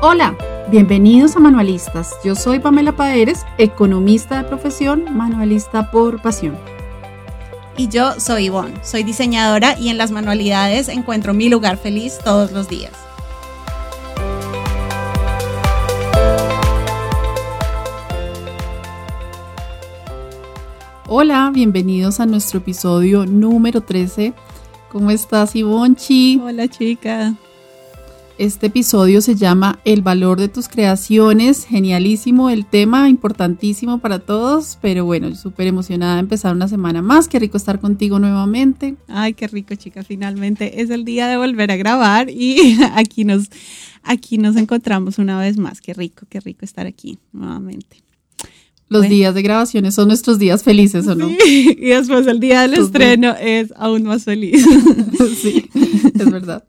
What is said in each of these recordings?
Hola, bienvenidos a Manualistas. Yo soy Pamela Paeres, economista de profesión, manualista por pasión. Y yo soy Ivonne, soy diseñadora y en las manualidades encuentro mi lugar feliz todos los días. Hola, bienvenidos a nuestro episodio número 13. ¿Cómo estás, Ivonchi? Hola, chica. Este episodio se llama El valor de tus creaciones. Genialísimo el tema, importantísimo para todos. Pero bueno, súper emocionada de empezar una semana más. Qué rico estar contigo nuevamente. Ay, qué rico, chica. Finalmente es el día de volver a grabar y aquí nos, aquí nos encontramos una vez más. Qué rico, qué rico estar aquí nuevamente. Los días de grabaciones son nuestros días felices, ¿o no? Sí, y después el día del estreno es aún más feliz. sí, es verdad.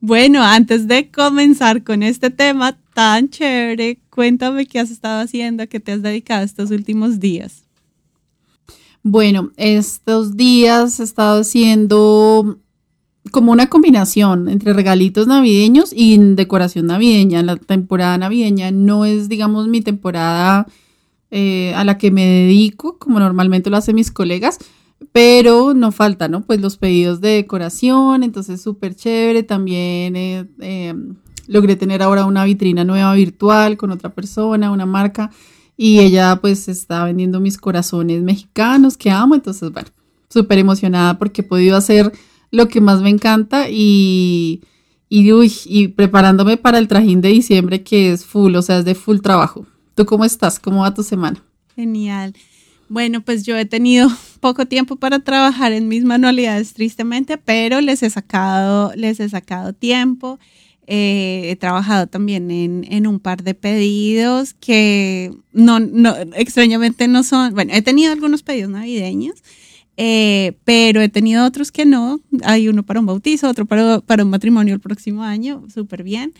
Bueno, antes de comenzar con este tema tan chévere, cuéntame qué has estado haciendo, qué te has dedicado estos últimos días. Bueno, estos días he estado haciendo como una combinación entre regalitos navideños y decoración navideña. La temporada navideña no es, digamos, mi temporada eh, a la que me dedico, como normalmente lo hacen mis colegas, pero no falta, ¿no? Pues los pedidos de decoración, entonces súper chévere. También eh, eh, logré tener ahora una vitrina nueva virtual con otra persona, una marca, y ella pues está vendiendo mis corazones mexicanos que amo, entonces bueno, súper emocionada porque he podido hacer lo que más me encanta y, y, y preparándome para el trajín de diciembre que es full, o sea, es de full trabajo. ¿Tú cómo estás? ¿Cómo va tu semana? Genial. Bueno, pues yo he tenido poco tiempo para trabajar en mis manualidades, tristemente, pero les he sacado, les he sacado tiempo. Eh, he trabajado también en, un par de pedidos que no, no, extrañamente no son, bueno, he tenido algunos pedidos navideños, eh, pero he tenido otros que no. Hay uno para un bautizo, otro para, para un matrimonio el próximo año, súper bien.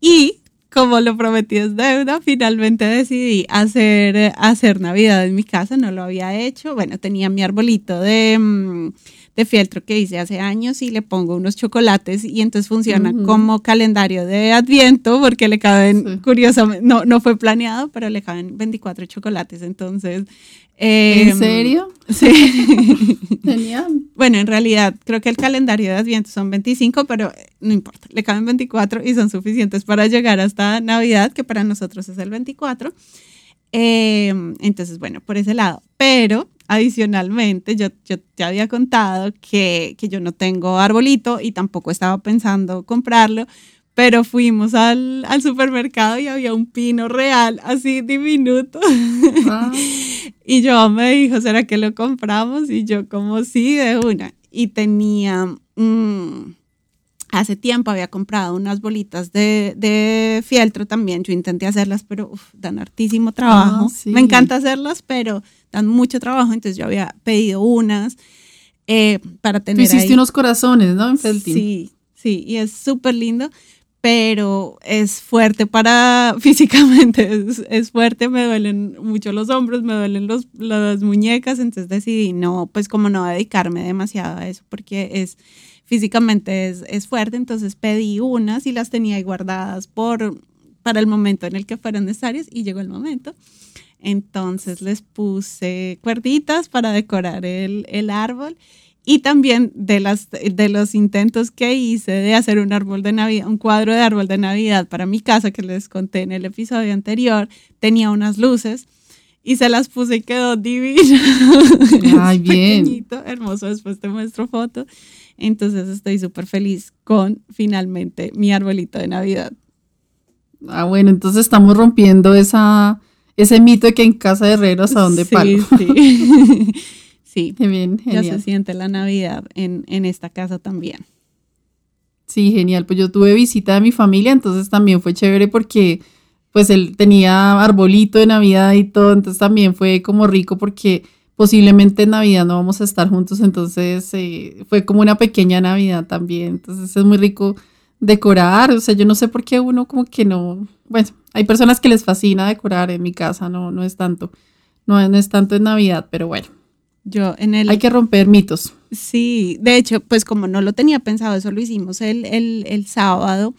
Y como lo prometí es deuda, finalmente decidí hacer, hacer Navidad en mi casa, no lo había hecho. Bueno, tenía mi arbolito de, mm, de fieltro que hice hace años y le pongo unos chocolates y entonces funciona como calendario de adviento porque le caben, curiosamente, no, no fue planeado, pero le caben 24 chocolates, entonces... ¿En em, serio? Sí. Tenía. Bueno, en realidad creo que el calendario de adviento son 25, pero no importa, le caben 24 y son suficientes para llegar hasta Navidad, que para nosotros es el 24. Em, entonces, bueno, por ese lado. Pero adicionalmente, yo, yo te había contado que, que yo no tengo arbolito y tampoco estaba pensando comprarlo, pero fuimos al, al, supermercado y había un pino real, así diminuto. Ah. y yo me dijo, ¿será que lo compramos? Y yo como sí, de una. Y tenía, mm, hace tiempo había comprado unas bolitas de, de, fieltro también. Yo intenté hacerlas, pero dan hartísimo trabajo. Ah, me encanta hacerlas, pero dan mucho trabajo. Entonces yo había pedido unas eh, para tener. Tú hiciste unos corazones, ¿no? En Sí, sí, y es súper lindo pero es fuerte para físicamente, es, fuerte, me duelen mucho los hombros, me duelen los, las muñecas, entonces decidí no, pues como no dedicarme demasiado a eso porque es físicamente es, es fuerte, entonces pedí unas y las tenía ahí guardadas por, para el momento en el que fueran necesarias y llegó el momento. Entonces les puse cuerditas para decorar el, el árbol y también de, las, de los intentos que hice de hacer un árbol de Navidad, un cuadro de árbol de Navidad para mi casa que les conté en el episodio anterior, tenía unas luces y se las puse y quedó divino. Ay, bien. Pequeñito, hermoso, después te muestro foto. Entonces estoy súper feliz con finalmente mi arbolito de Navidad. Ah, bueno, entonces estamos rompiendo esa, ese mito de que en casa de herreros a dónde sí, Sí. Sí, bien, ya se siente la Navidad en, esta casa también. Sí, genial. Pues yo tuve visita de mi familia, entonces también fue chévere porque pues él tenía arbolito de Navidad y todo, entonces también fue como rico porque posiblemente en Navidad no vamos a estar juntos, entonces eh, fue como una pequeña Navidad también, entonces es muy rico decorar, o sea, yo no sé por qué uno como que no, bueno, hay personas que les fascina decorar en mi casa, no, no es tanto, no, no es tanto en Navidad, pero bueno. Yo en el... Hay que romper mitos. Sí, de hecho, pues como no lo tenía pensado, eso lo hicimos el, el, sábado.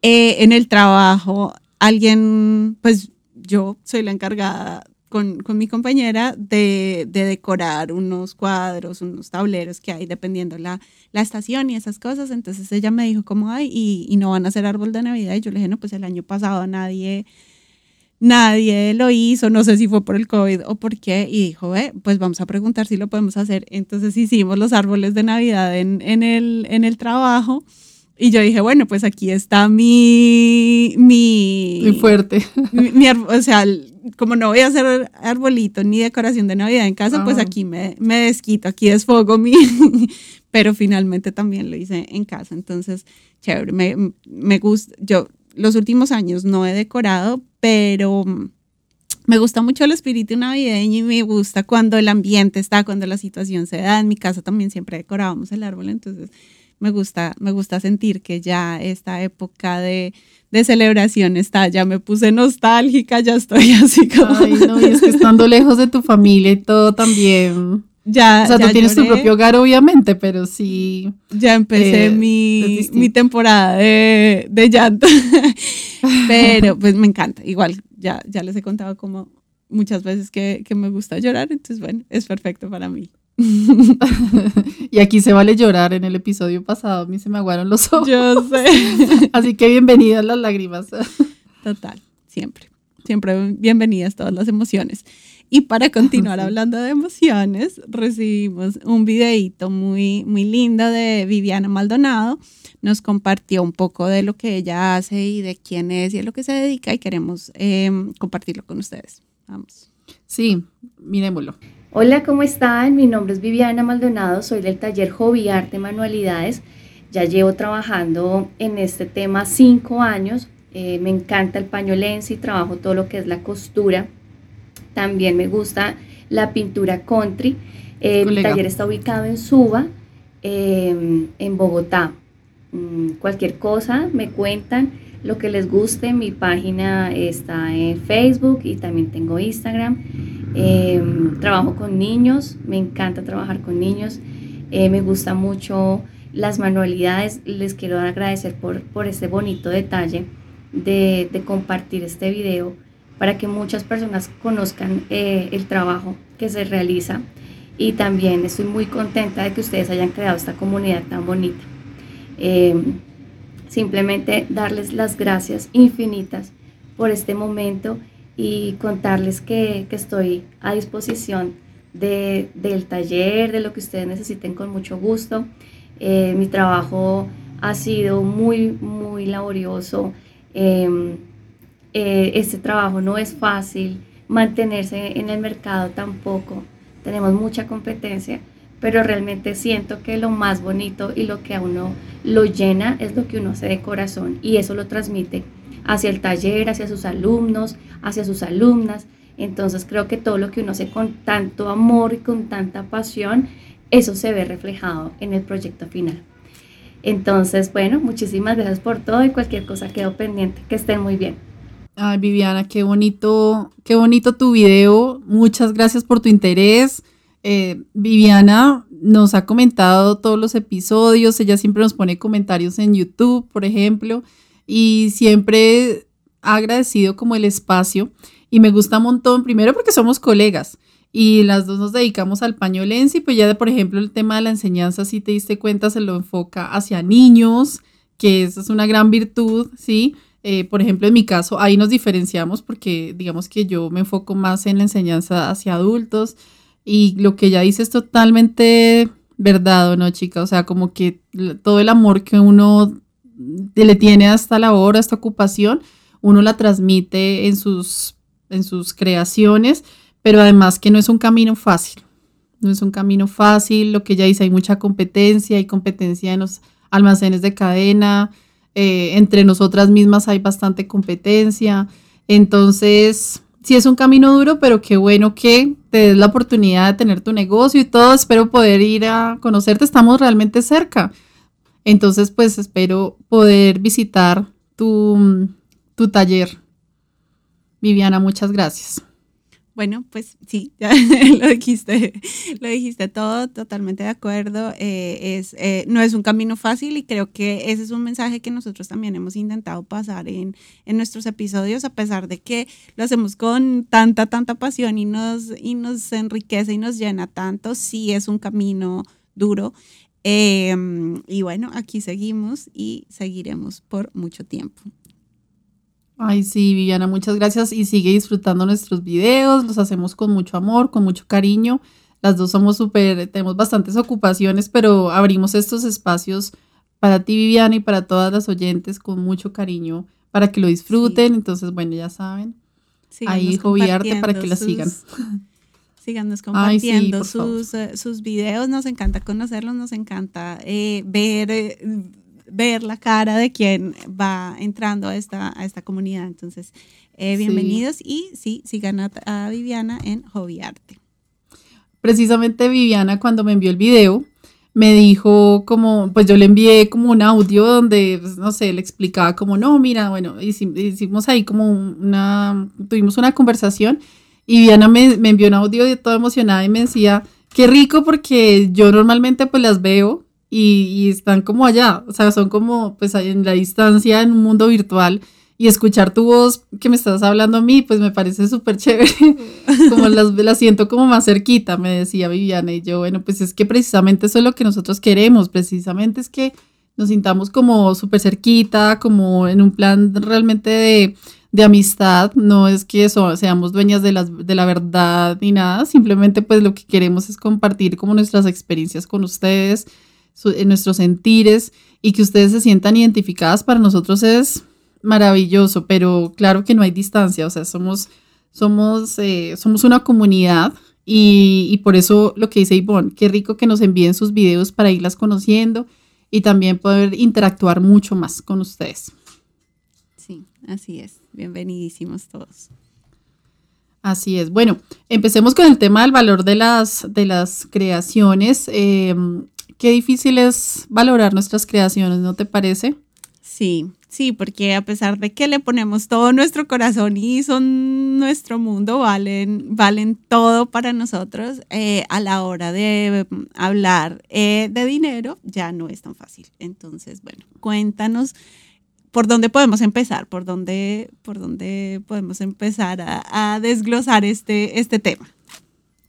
Eh, en el trabajo, alguien, pues yo soy la encargada con, con mi compañera de, de, decorar unos cuadros, unos tableros que hay dependiendo la, la estación y esas cosas. Entonces ella me dijo, ¿cómo hay? Y, y, no van a hacer árbol de Navidad. Y yo le dije, no, pues el año pasado nadie, nadie lo hizo, no sé si fue por el COVID o por qué. Y dijo, eh, pues vamos a preguntar si lo podemos hacer. Entonces hicimos los árboles de Navidad en, en, el, en el trabajo. Y yo dije, bueno, pues aquí está mi... Mi, Muy fuerte. Mi, o sea, como no voy a hacer arbolito ni decoración de Navidad en casa, pues ah. aquí me, me, desquito, aquí desfogo mi... Pero finalmente también lo hice en casa. Entonces, chévere, me, me gusta. Yo los últimos años no he decorado, pero me gusta mucho el espíritu navideño y me gusta cuando el ambiente está, cuando la situación se da. En mi casa también siempre decorábamos el árbol, entonces me gusta, me gusta sentir que ya esta época de, de celebración está, ya me puse nostálgica, ya estoy así como... Ay, no, y es que estando lejos de tu familia y todo también... Ya, o sea, tú tienes tu propio hogar, obviamente, pero sí. Ya empecé eh, mi, mi, temporada de, de llanto. pero pues me encanta. Igual, ya, ya les he contado como muchas veces que, que me gusta llorar, entonces bueno, es perfecto para mí. y aquí se vale llorar. En el episodio pasado a mí se me aguaron los ojos. Yo sé. Así que bienvenidas las lágrimas. Total, siempre. Siempre bienvenidas todas las emociones. Y para continuar hablando de emociones, recibimos un videito muy, muy lindo de Viviana Maldonado. Nos compartió un poco de lo que ella hace y de quién es y a lo que se dedica y queremos em, compartirlo con ustedes. Vamos. Sí, miremoslo. Hola, ¿cómo están? Mi nombre es Viviana Maldonado, soy del taller Hobby Arte Manualidades. Ya llevo trabajando en este tema cinco años. Eh, me encanta el pañolense y trabajo todo lo que es la costura. También me gusta la pintura country. Eh, mi taller está ubicado en Suba, em, en Bogotá. Mm, cualquier cosa me cuentan, lo que les guste. Mi página está en Facebook y también tengo Instagram. Em, trabajo con niños, me encanta trabajar con niños, eh, me gusta mucho las manualidades. Les quiero agradecer por, por este bonito detalle de, de, compartir este video para que muchas personas conozcan eh, el trabajo que se realiza y también estoy muy contenta de que ustedes hayan creado esta comunidad tan bonita. Em, simplemente darles las gracias infinitas por este momento y contarles que, que estoy a disposición de, del taller, de lo que ustedes necesiten con mucho gusto. Eh, mi trabajo ha sido muy, muy laborioso. Em, eh, este trabajo no es fácil, mantenerse en el mercado tampoco. Tenemos mucha competencia, pero realmente siento que lo más bonito y lo que a uno lo llena es lo que uno hace de corazón y eso lo transmite hacia el taller, hacia sus alumnos, hacia sus alumnas. Entonces creo que todo lo que uno hace con tanto amor y con tanta pasión, eso se ve reflejado en el proyecto final. Entonces, bueno, muchísimas gracias por todo y cualquier cosa quedó pendiente. Que estén muy bien. Ay, Viviana, qué bonito, qué bonito tu video. Muchas gracias por tu interés. Eh, Viviana nos ha comentado todos los episodios. Ella siempre nos pone comentarios en YouTube, por ejemplo y siempre ha agradecido como el espacio y me gusta un montón, primero porque somos colegas y las dos nos dedicamos al pañolense y pues ya de, por ejemplo, el tema de la enseñanza, si te diste cuenta, se lo enfoca hacia niños, que esa es una gran virtud, ¿sí? Eh, por ejemplo, en mi caso, ahí nos diferenciamos porque digamos que yo me enfoco más en la enseñanza hacia adultos y lo que ella dice es totalmente verdad, ¿no, chica? O sea, como que todo el amor que uno le tiene hasta la hora, esta ocupación, uno la transmite en sus, en sus creaciones, pero además que no es un camino fácil. No es un camino fácil, lo que ella dice, hay mucha competencia, hay competencia en los almacenes de cadena, eh, entre nosotras mismas hay bastante competencia. Entonces, sí es un camino duro, pero qué bueno que te des la oportunidad de tener tu negocio y todo. Espero poder ir a conocerte, estamos realmente cerca. Entonces, pues espero poder visitar tu, tu taller. Viviana, muchas gracias. Bueno, pues sí, ya lo dijiste, lo dijiste todo, totalmente de acuerdo. Eh, es, eh, no es un camino fácil y creo que ese es un mensaje que nosotros también hemos intentado pasar en, en nuestros episodios, a pesar de que lo hacemos con tanta, tanta pasión y nos, y nos enriquece y nos llena tanto, sí es un camino duro. Em, y bueno, aquí seguimos y seguiremos por mucho tiempo. Ay, sí, Viviana, muchas gracias y sigue disfrutando nuestros videos, los hacemos con mucho amor, con mucho cariño. Las dos somos súper, tenemos bastantes ocupaciones, pero abrimos estos espacios para ti, Viviana, y para todas las oyentes con mucho cariño para que lo disfruten. Entonces, bueno, ya saben. ahí Joviarte para que la sigan. Síganos compartiendo sus, eh, sus videos, nos encanta conocerlos, nos encanta eh, ver eh, ver la cara de quien va entrando a esta, a esta comunidad. Entonces, eh, bienvenidos y sí, sigan a, Viviana en Hobby Arte. Precisamente Viviana cuando me envió el video, me dijo como, pues yo le envié como un audio donde, pues, no sé, le explicaba como, no, mira, bueno, hicimos ahí como una, tuvimos una conversación y Viviana me, me envió un audio toda emocionada y me decía, qué rico porque yo normalmente pues las veo y, están como allá, o sea, son como pues en la distancia, en un mundo virtual. Y escuchar tu voz que me estás hablando a mí, pues me parece súper chévere. como las, las siento como más cerquita, me decía Viviana. Y yo, bueno, pues es que precisamente eso es lo que nosotros queremos. Precisamente es que nos sintamos como súper cerquita, como en un plan realmente de, de amistad. No es que seamos dueñas de, las, de la verdad ni nada. Simplemente pues lo que queremos es compartir como nuestras experiencias con ustedes en nuestros sentires y que ustedes se sientan identificadas para nosotros es maravilloso, pero claro que no hay distancia, o sea, somos, somos, eh, somos una comunidad y, y, por eso lo que dice Ivonne, qué rico que nos envíen sus videos para irlas conociendo y también poder interactuar mucho más con ustedes. Sí, así es. Bienvenidísimos todos. Así es. Bueno, empecemos con el tema del valor de las, de las creaciones. Eh, qué difícil es valorar nuestras creaciones, ¿no te parece? Sí, sí, porque a pesar de que le ponemos todo nuestro corazón y son nuestro mundo, valen, valen todo para nosotros, eh, a la hora de mm, hablar eh, de dinero ya no es tan fácil. Entonces, bueno, cuéntanos por dónde podemos empezar, por dónde, por dónde podemos empezar a, desglosar este, este tema.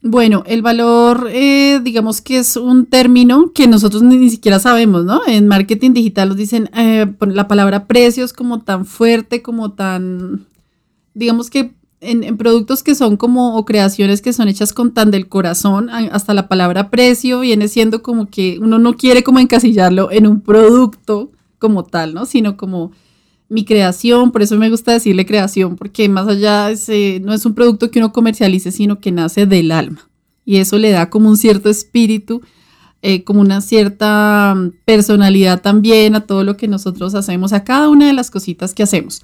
Bueno, el valor, eh, digamos que es un término que nosotros ni, siquiera sabemos, ¿no? En marketing digital nos dicen eh, la palabra precios como tan fuerte, como tan, digamos que en, productos que son como, o creaciones que son hechas con tan del corazón, hasta la palabra precio viene siendo como que uno no quiere como encasillarlo en un producto como tal, ¿no? Sino como mi creación, por eso me gusta decirle creación, porque más allá no es un producto que uno comercialice, sino que nace del alma. Y eso le da como un cierto espíritu, eh, como una cierta mm, personalidad también a todo lo que nosotros hacemos, a cada una de las cositas que hacemos.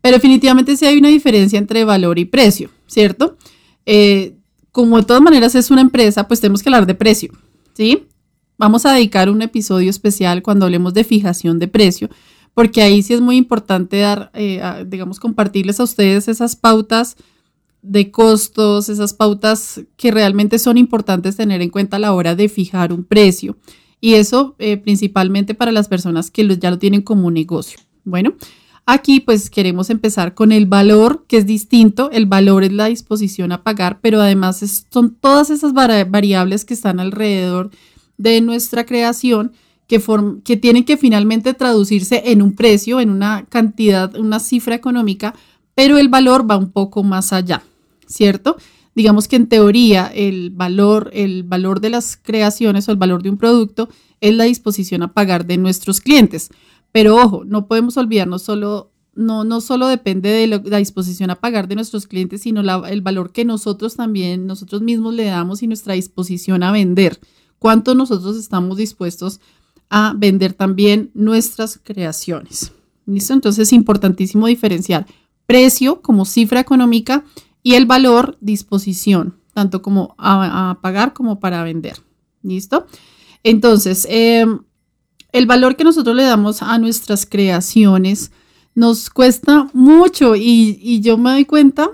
Pero definitivamente sí hay una diferencia entre valor y precio, ¿cierto? Eh, como de todas maneras es una empresa, pues tenemos que hablar de precio, ¿sí? Vamos a dedicar un episodio especial cuando hablemos de fijación de precio, porque ahí sí es muy importante dar, eh, digamos, compartirles a ustedes esas pautas de costos, esas pautas que realmente son importantes tener en cuenta a la hora de fijar un precio. Y eso eh, principalmente para las personas que ya lo tienen como negocio. Bueno, aquí pues queremos empezar con el valor, que es distinto. El valor es la disposición a pagar, pero además son todas esas variables que están alrededor de nuestra creación que, que tienen que finalmente traducirse en un precio, en una cantidad, una cifra económica, pero el valor va un poco más allá, ¿cierto? Digamos que en teoría el valor, el valor de las creaciones o el valor de un producto es la disposición a pagar de nuestros clientes. Pero ojo, no podemos olvidarnos solo, no, no solo depende de la disposición a pagar de nuestros clientes, sino el valor que nosotros también, nosotros mismos le damos y nuestra disposición a vender. ¿Cuánto nosotros estamos dispuestos a vender también nuestras creaciones. ¿Listo? Entonces es importantísimo diferenciar precio como cifra económica y el valor disposición, tanto como a, pagar como para vender. ¿Listo? Entonces, em, el valor que nosotros le damos a nuestras creaciones nos cuesta mucho y, y yo me doy cuenta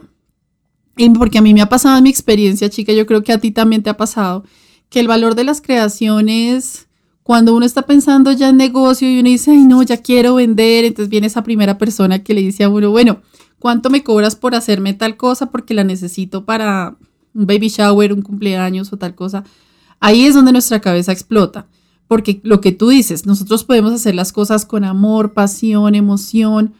porque a mí me ha pasado en mi experiencia, chica, yo creo que a ti también te ha pasado, que el valor de las creaciones, cuando uno está pensando ya en negocio y uno dice, ay no, ya quiero vender, entonces viene esa primera persona que le dice a uno, bueno, ¿cuánto me cobras por hacerme tal cosa porque la necesito para un baby shower, un cumpleaños o tal cosa? Ahí es donde nuestra cabeza explota, porque lo que tú dices, nosotros podemos hacer las cosas con amor, pasión, emoción,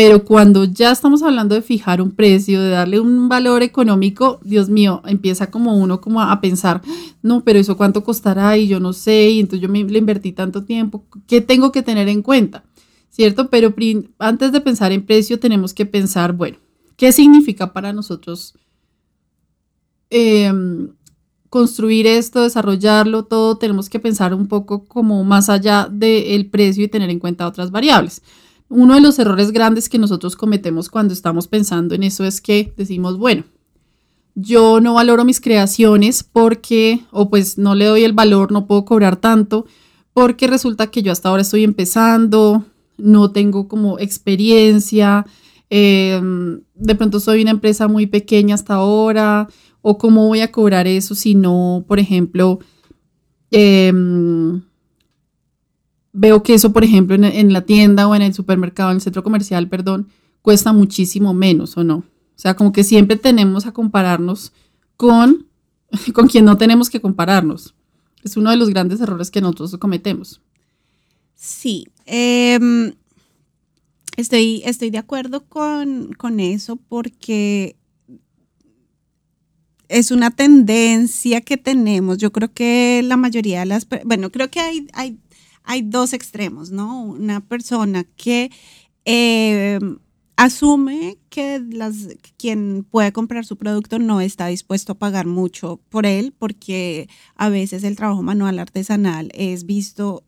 pero cuando ya estamos hablando de fijar un precio, de darle un valor económico, Dios mío, empieza como uno como a pensar, no, pero eso cuánto costará y yo no sé, y entonces yo me le invertí tanto tiempo, ¿qué tengo que tener en cuenta? ¿Cierto? Pero antes de pensar en precio tenemos que pensar, bueno, ¿qué significa para nosotros em, construir esto, desarrollarlo, todo? Tenemos que pensar un poco como más allá del precio y tener en cuenta otras variables. Uno de los errores grandes que nosotros cometemos cuando estamos pensando en eso es que decimos, bueno, yo no valoro mis creaciones porque, o pues no le doy el valor, no puedo cobrar tanto, porque resulta que yo hasta ahora estoy empezando, no tengo como experiencia, em, de pronto soy una empresa muy pequeña hasta ahora, o cómo voy a cobrar eso si no, por ejemplo, eh, veo que eso, por ejemplo, en, la tienda o en el supermercado, en el centro comercial, perdón, cuesta muchísimo menos o no. O sea, como que siempre tenemos a compararnos con, con quien no tenemos que compararnos. Es uno de los grandes errores que nosotros cometemos. Sí, em, estoy, estoy de acuerdo con, con, eso porque es una tendencia que tenemos. Yo creo que la mayoría de las, bueno, creo que hay, hay hay dos extremos, ¿no? Una persona que eh, asume que las, quien puede comprar su producto no está dispuesto a pagar mucho por él, porque a veces el trabajo manual artesanal es visto,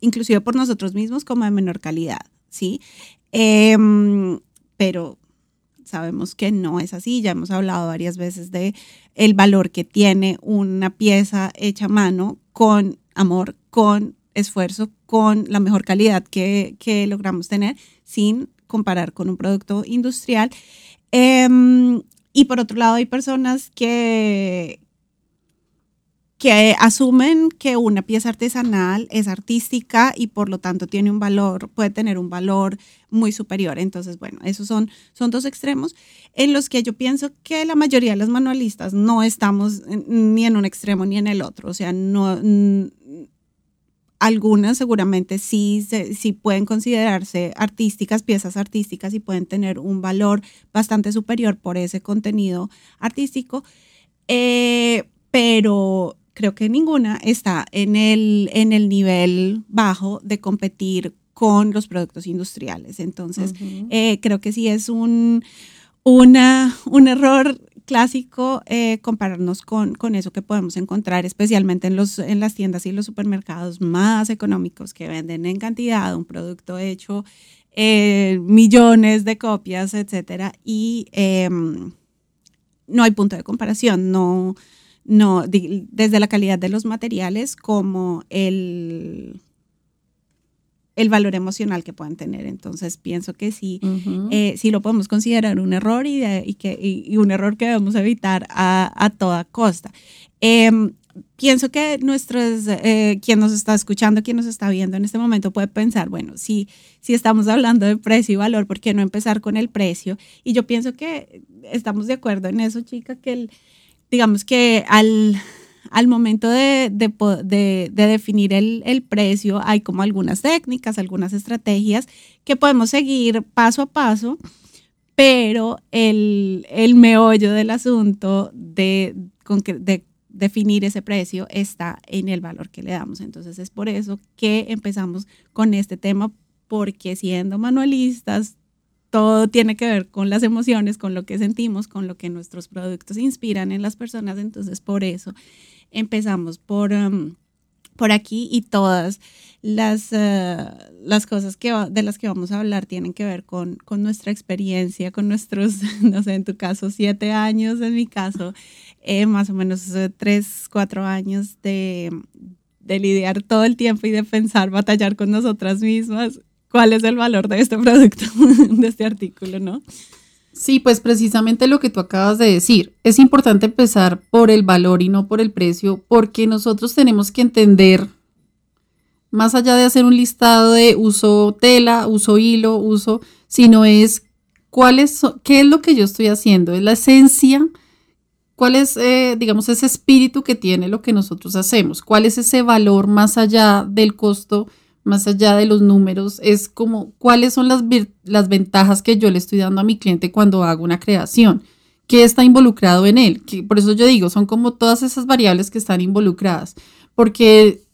inclusive por nosotros mismos, como de menor calidad, ¿sí? Em, pero sabemos que no es así, ya hemos hablado varias veces de el valor que tiene una pieza hecha a mano con amor, con esfuerzo, con la mejor calidad que, logramos tener sin comparar con un producto industrial. Em, y por otro lado, hay personas que, que asumen que una pieza artesanal es artística y por lo tanto tiene un valor, puede tener un valor muy superior. Entonces, bueno, esos son, son dos extremos en los que yo pienso que la mayoría de los manualistas no estamos ni en un extremo ni en el otro. O sea, no, algunas seguramente sí, sí pueden considerarse artísticas, piezas artísticas y pueden tener un valor bastante superior por ese contenido artístico, eh, pero creo que ninguna está en el, en el nivel bajo de competir con los productos industriales. Entonces, eh, creo que sí es un, una, un error clásico eh, compararnos con, con, eso que podemos encontrar, especialmente en, los, en las tiendas y los supermercados más económicos que venden en cantidad un producto hecho eh, millones de copias, etcétera, y em, no hay punto de comparación, no, no, desde la calidad de los materiales como el el valor emocional que puedan tener. Entonces pienso que sí, eh, sí lo podemos considerar un error y, y que, y, un error que debemos evitar a, a toda costa. Em, pienso que nuestros, eh, quien nos está escuchando, quien nos está viendo en este momento puede pensar, bueno, si, si estamos hablando de precio y valor, ¿por qué no empezar con el precio? Y yo pienso que estamos de acuerdo en eso, chica, que el, digamos que al al momento de, definir el, precio, hay como algunas técnicas, algunas estrategias que podemos seguir paso a paso, pero el, meollo del asunto de, de definir ese precio está en el valor que le damos. Entonces es por eso que empezamos con este tema, porque siendo manualistas, todo tiene que ver con las emociones, con lo que sentimos, con lo que nuestros productos inspiran en las personas. Entonces, por eso empezamos por, um, por aquí y todas las, uh, las cosas que, de las que vamos a hablar tienen que ver con, con nuestra experiencia, con nuestros, no sé, en tu caso, siete años, en mi caso, eh, más o menos uh, tres, cuatro años de, de lidiar todo el tiempo y de pensar, batallar con nosotras mismas cuál es el valor de este producto, de este artículo, ¿no? Sí, pues precisamente lo que tú acabas de decir. Es importante empezar por el valor y no por el precio, porque nosotros tenemos que entender, más allá de hacer un listado de uso tela, uso hilo, uso, sino es cuál es, qué es lo que yo estoy haciendo, es la esencia, cuál es, eh, digamos, ese espíritu que tiene lo que nosotros hacemos, cuál es ese valor más allá del costo más allá de los números, es como cuáles son las, las ventajas que yo le estoy dando a mi cliente cuando hago una creación, qué está involucrado en él. Que, por eso yo digo, son como todas esas variables que están involucradas, porque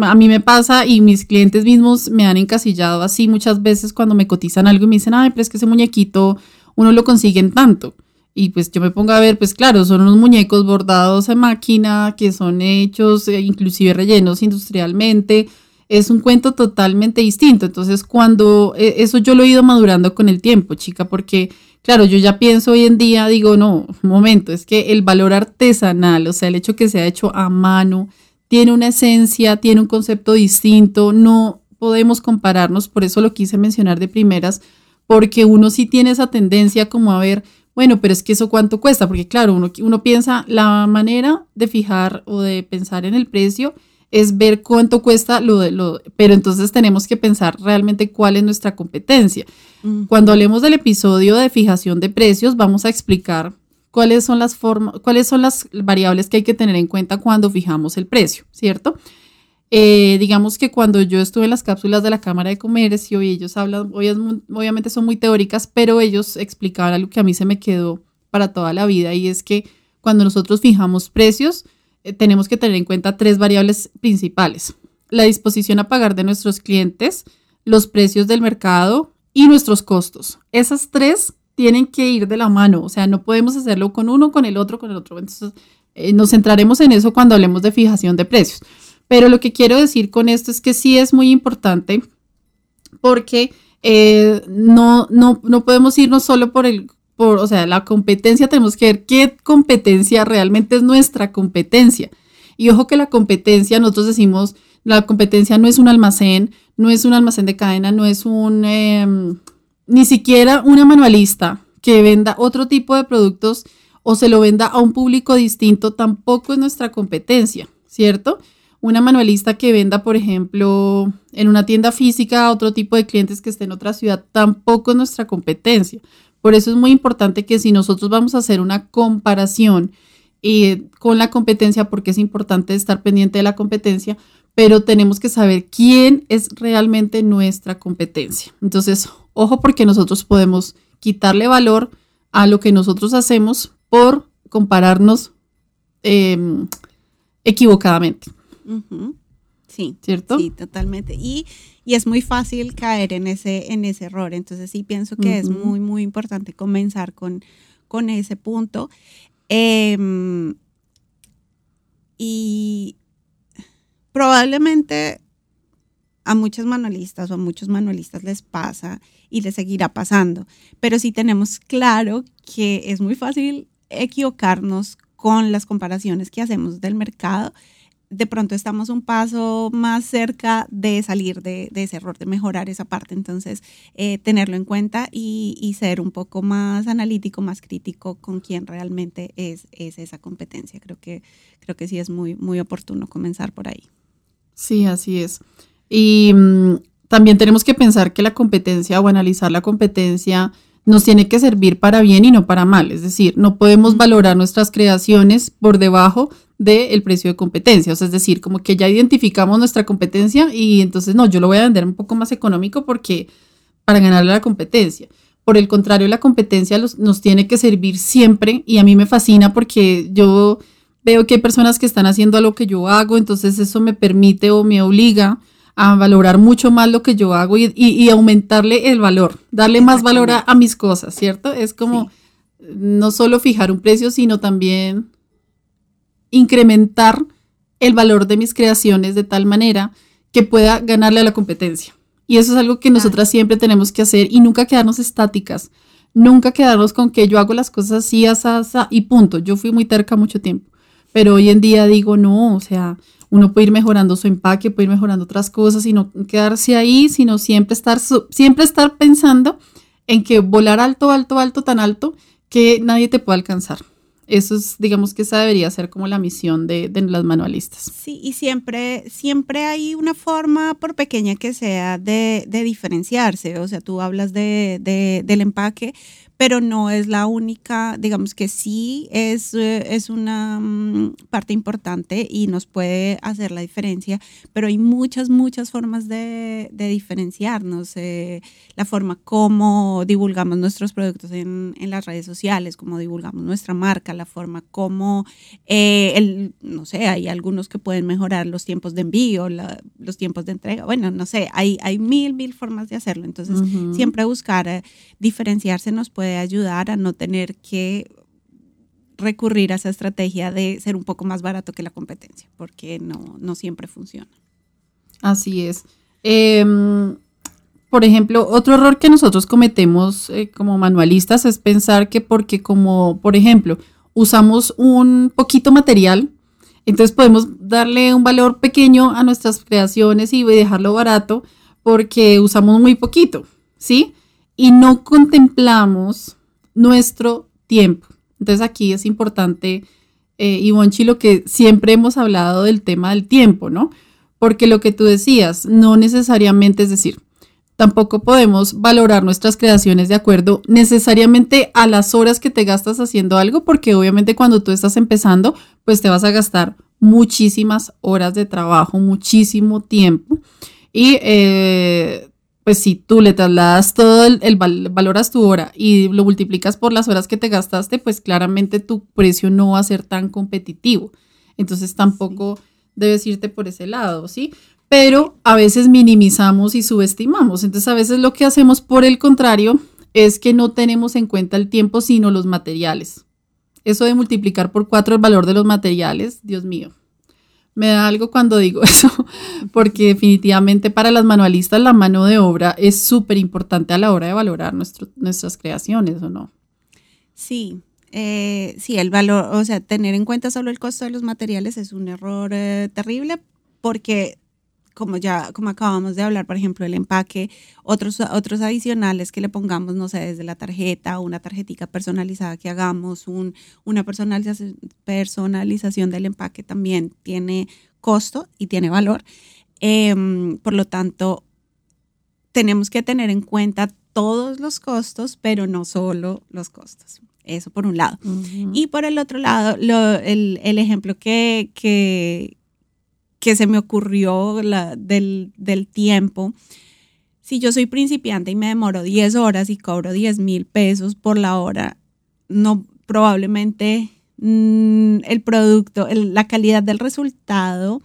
a mí me pasa y mis clientes mismos me han encasillado así muchas veces cuando me cotizan algo y me dicen, ay, pero es que ese muñequito uno lo consigue en tanto. Y pues yo me pongo a ver, pues claro, son unos muñecos bordados en máquina que son hechos, eh, inclusive rellenos industrialmente, es un cuento totalmente distinto. Entonces, cuando e, eso yo lo he ido madurando con el tiempo, chica, porque, claro, yo ya pienso hoy en día, digo, no, momento, es que el valor artesanal, o sea, el hecho que se ha hecho a mano, tiene una esencia, tiene un concepto distinto, no podemos compararnos, por eso lo quise mencionar de primeras, porque uno sí tiene esa tendencia como a ver, bueno, pero es que eso cuánto cuesta, porque claro, uno, uno piensa la manera de fijar o de pensar en el precio es ver cuánto cuesta lo de lo, pero entonces tenemos que pensar realmente cuál es nuestra competencia. Cuando hablemos del episodio de fijación de precios, vamos a explicar cuáles son las formas, cuáles son las variables que hay que tener en cuenta cuando fijamos el precio, ¿cierto? Eh, digamos que cuando yo estuve en las cápsulas de la Cámara de Comercio y ellos hablan, obviamente son muy teóricas, pero ellos explicaban algo que a mí se me quedó para toda la vida y es que cuando nosotros fijamos precios, tenemos que tener en cuenta tres variables principales. La disposición a pagar de nuestros clientes, los precios del mercado y nuestros costos. Esas tres tienen que ir de la mano, o sea, no podemos hacerlo con uno, con el otro, con el otro. Entonces, eh, nos centraremos en eso cuando hablemos de fijación de precios. Pero lo que quiero decir con esto es que sí es muy importante porque eh, no, no, no podemos irnos solo por el por, o sea, la competencia tenemos que ver qué competencia realmente es nuestra competencia. Y ojo que la competencia, nosotros decimos, la competencia no es un almacén, no es un almacén de cadena, no es un, em, ni siquiera una manualista que venda otro tipo de productos o se lo venda a un público distinto, tampoco es nuestra competencia, ¿cierto? Una manualista que venda, por ejemplo, en una tienda física a otro tipo de clientes que esté en otra ciudad, tampoco es nuestra competencia. Por eso es muy importante que si nosotros vamos a hacer una comparación eh, con la competencia, porque es importante estar pendiente de la competencia, pero tenemos que saber quién es realmente nuestra competencia. Entonces, ojo porque nosotros podemos quitarle valor a lo que nosotros hacemos por compararnos em, equivocadamente. Sí, ¿cierto? Sí, totalmente. Y, es muy fácil caer en ese, en ese error. Entonces sí pienso que es muy, muy importante comenzar con, con ese punto. Em, y probablemente a muchos manualistas o a muchos manualistas les pasa y les seguirá pasando, pero sí tenemos claro que es muy fácil equivocarnos con las comparaciones que hacemos del mercado de pronto estamos un paso más cerca de salir de, ese error, de mejorar esa parte. Entonces, eh, tenerlo en cuenta y, ser un poco más analítico, más crítico con quién realmente es, es esa competencia. Creo que, creo que sí es muy, muy oportuno comenzar por ahí. Sí, así es. Y mm, también tenemos que pensar que la competencia o analizar la competencia nos tiene que servir para bien y no para mal. Es decir, no podemos valorar nuestras creaciones por debajo del precio de competencia. O sea, es decir, como que ya identificamos nuestra competencia y entonces no, yo lo voy a vender un poco más económico porque para ganarle a la competencia. Por el contrario, la competencia nos tiene que servir siempre y a mí me fascina porque yo veo que hay personas que están haciendo lo que yo hago, entonces eso me permite o me obliga a valorar mucho más lo que yo hago y, aumentarle el valor, darle más valor a, mis cosas, ¿cierto? Es como no solo fijar un precio, sino también incrementar el valor de mis creaciones de tal manera que pueda ganarle a la competencia. Y eso es algo que nosotras siempre tenemos que hacer y nunca quedarnos estáticas, nunca quedarnos con que yo hago las cosas así, así, así y punto. Yo fui muy terca mucho tiempo, pero hoy en día digo, no, o sea, uno puede ir mejorando su empaque, puede ir mejorando otras cosas y no quedarse ahí, sino siempre estar, siempre estar pensando en que volar alto, alto, alto, tan alto que nadie te pueda alcanzar. Eso es, digamos que esa debería ser como la misión de, de, las manualistas. Sí, y siempre, siempre hay una forma, por pequeña que sea, de, de diferenciarse. O sea, tú hablas de, del empaque, pero no es la única, digamos que sí es, eh, es una mm, parte importante y nos puede hacer la diferencia, pero hay muchas, muchas formas de, de diferenciarnos. Eh, la forma como divulgamos nuestros productos en, en, las redes sociales, cómo divulgamos nuestra marca, la forma como, eh, el, no sé, hay algunos que pueden mejorar los tiempos de envío, los tiempos de entrega, bueno, no sé, hay, hay mil, mil formas de hacerlo. Entonces, siempre buscar diferenciarse nos puede ayudar a no tener que recurrir a esa estrategia de ser un poco más barato que la competencia, porque no, no siempre funciona. Así es. Em, por ejemplo, otro error que nosotros cometemos eh, como manualistas es pensar que porque como, por ejemplo, usamos un poquito material, entonces podemos darle un valor pequeño a nuestras creaciones y dejarlo barato porque usamos muy poquito, ¿sí? Y no contemplamos nuestro tiempo. Entonces aquí es importante, eh, Ivonchi, lo que siempre hemos hablado del tema del tiempo, ¿no? Porque lo que tú decías, no necesariamente es decir, tampoco podemos valorar nuestras creaciones de acuerdo necesariamente a las horas que te gastas haciendo algo, porque obviamente cuando tú estás empezando, pues te vas a gastar muchísimas horas de trabajo, muchísimo tiempo. Y eh, pues si tú le trasladas todo el, valoras tu hora y lo multiplicas por las horas que te gastaste, pues claramente tu precio no va a ser tan competitivo. Entonces tampoco debes irte por ese lado, ¿sí? Pero a veces minimizamos y subestimamos. Entonces a veces lo que hacemos por el contrario es que no tenemos en cuenta el tiempo, sino los materiales. Eso de multiplicar por cuatro el valor de los materiales, Dios mío me da algo cuando digo eso, porque definitivamente para las manualistas la mano de obra es súper importante a la hora de valorar nuestras creaciones, ¿o no? Sí, eh, sí, el valor, o sea, tener en cuenta solo el costo de los materiales es un error eh, terrible porque como ya, como acabamos de hablar, por ejemplo, el empaque, otros, otros adicionales que le pongamos, no sé, desde la tarjeta, una tarjetita personalizada que hagamos, un, una personalización, personalización del empaque también tiene costo y tiene valor. Em, por lo tanto, tenemos que tener en cuenta todos los costos, pero no solo los costos. Eso por un lado. Y por el otro lado, el, el, ejemplo que, que, que se me ocurrió del, tiempo. Si yo soy principiante y me demoro 10 horas y cobro 10 mil pesos por la hora, no probablemente mm, el producto, la calidad del resultado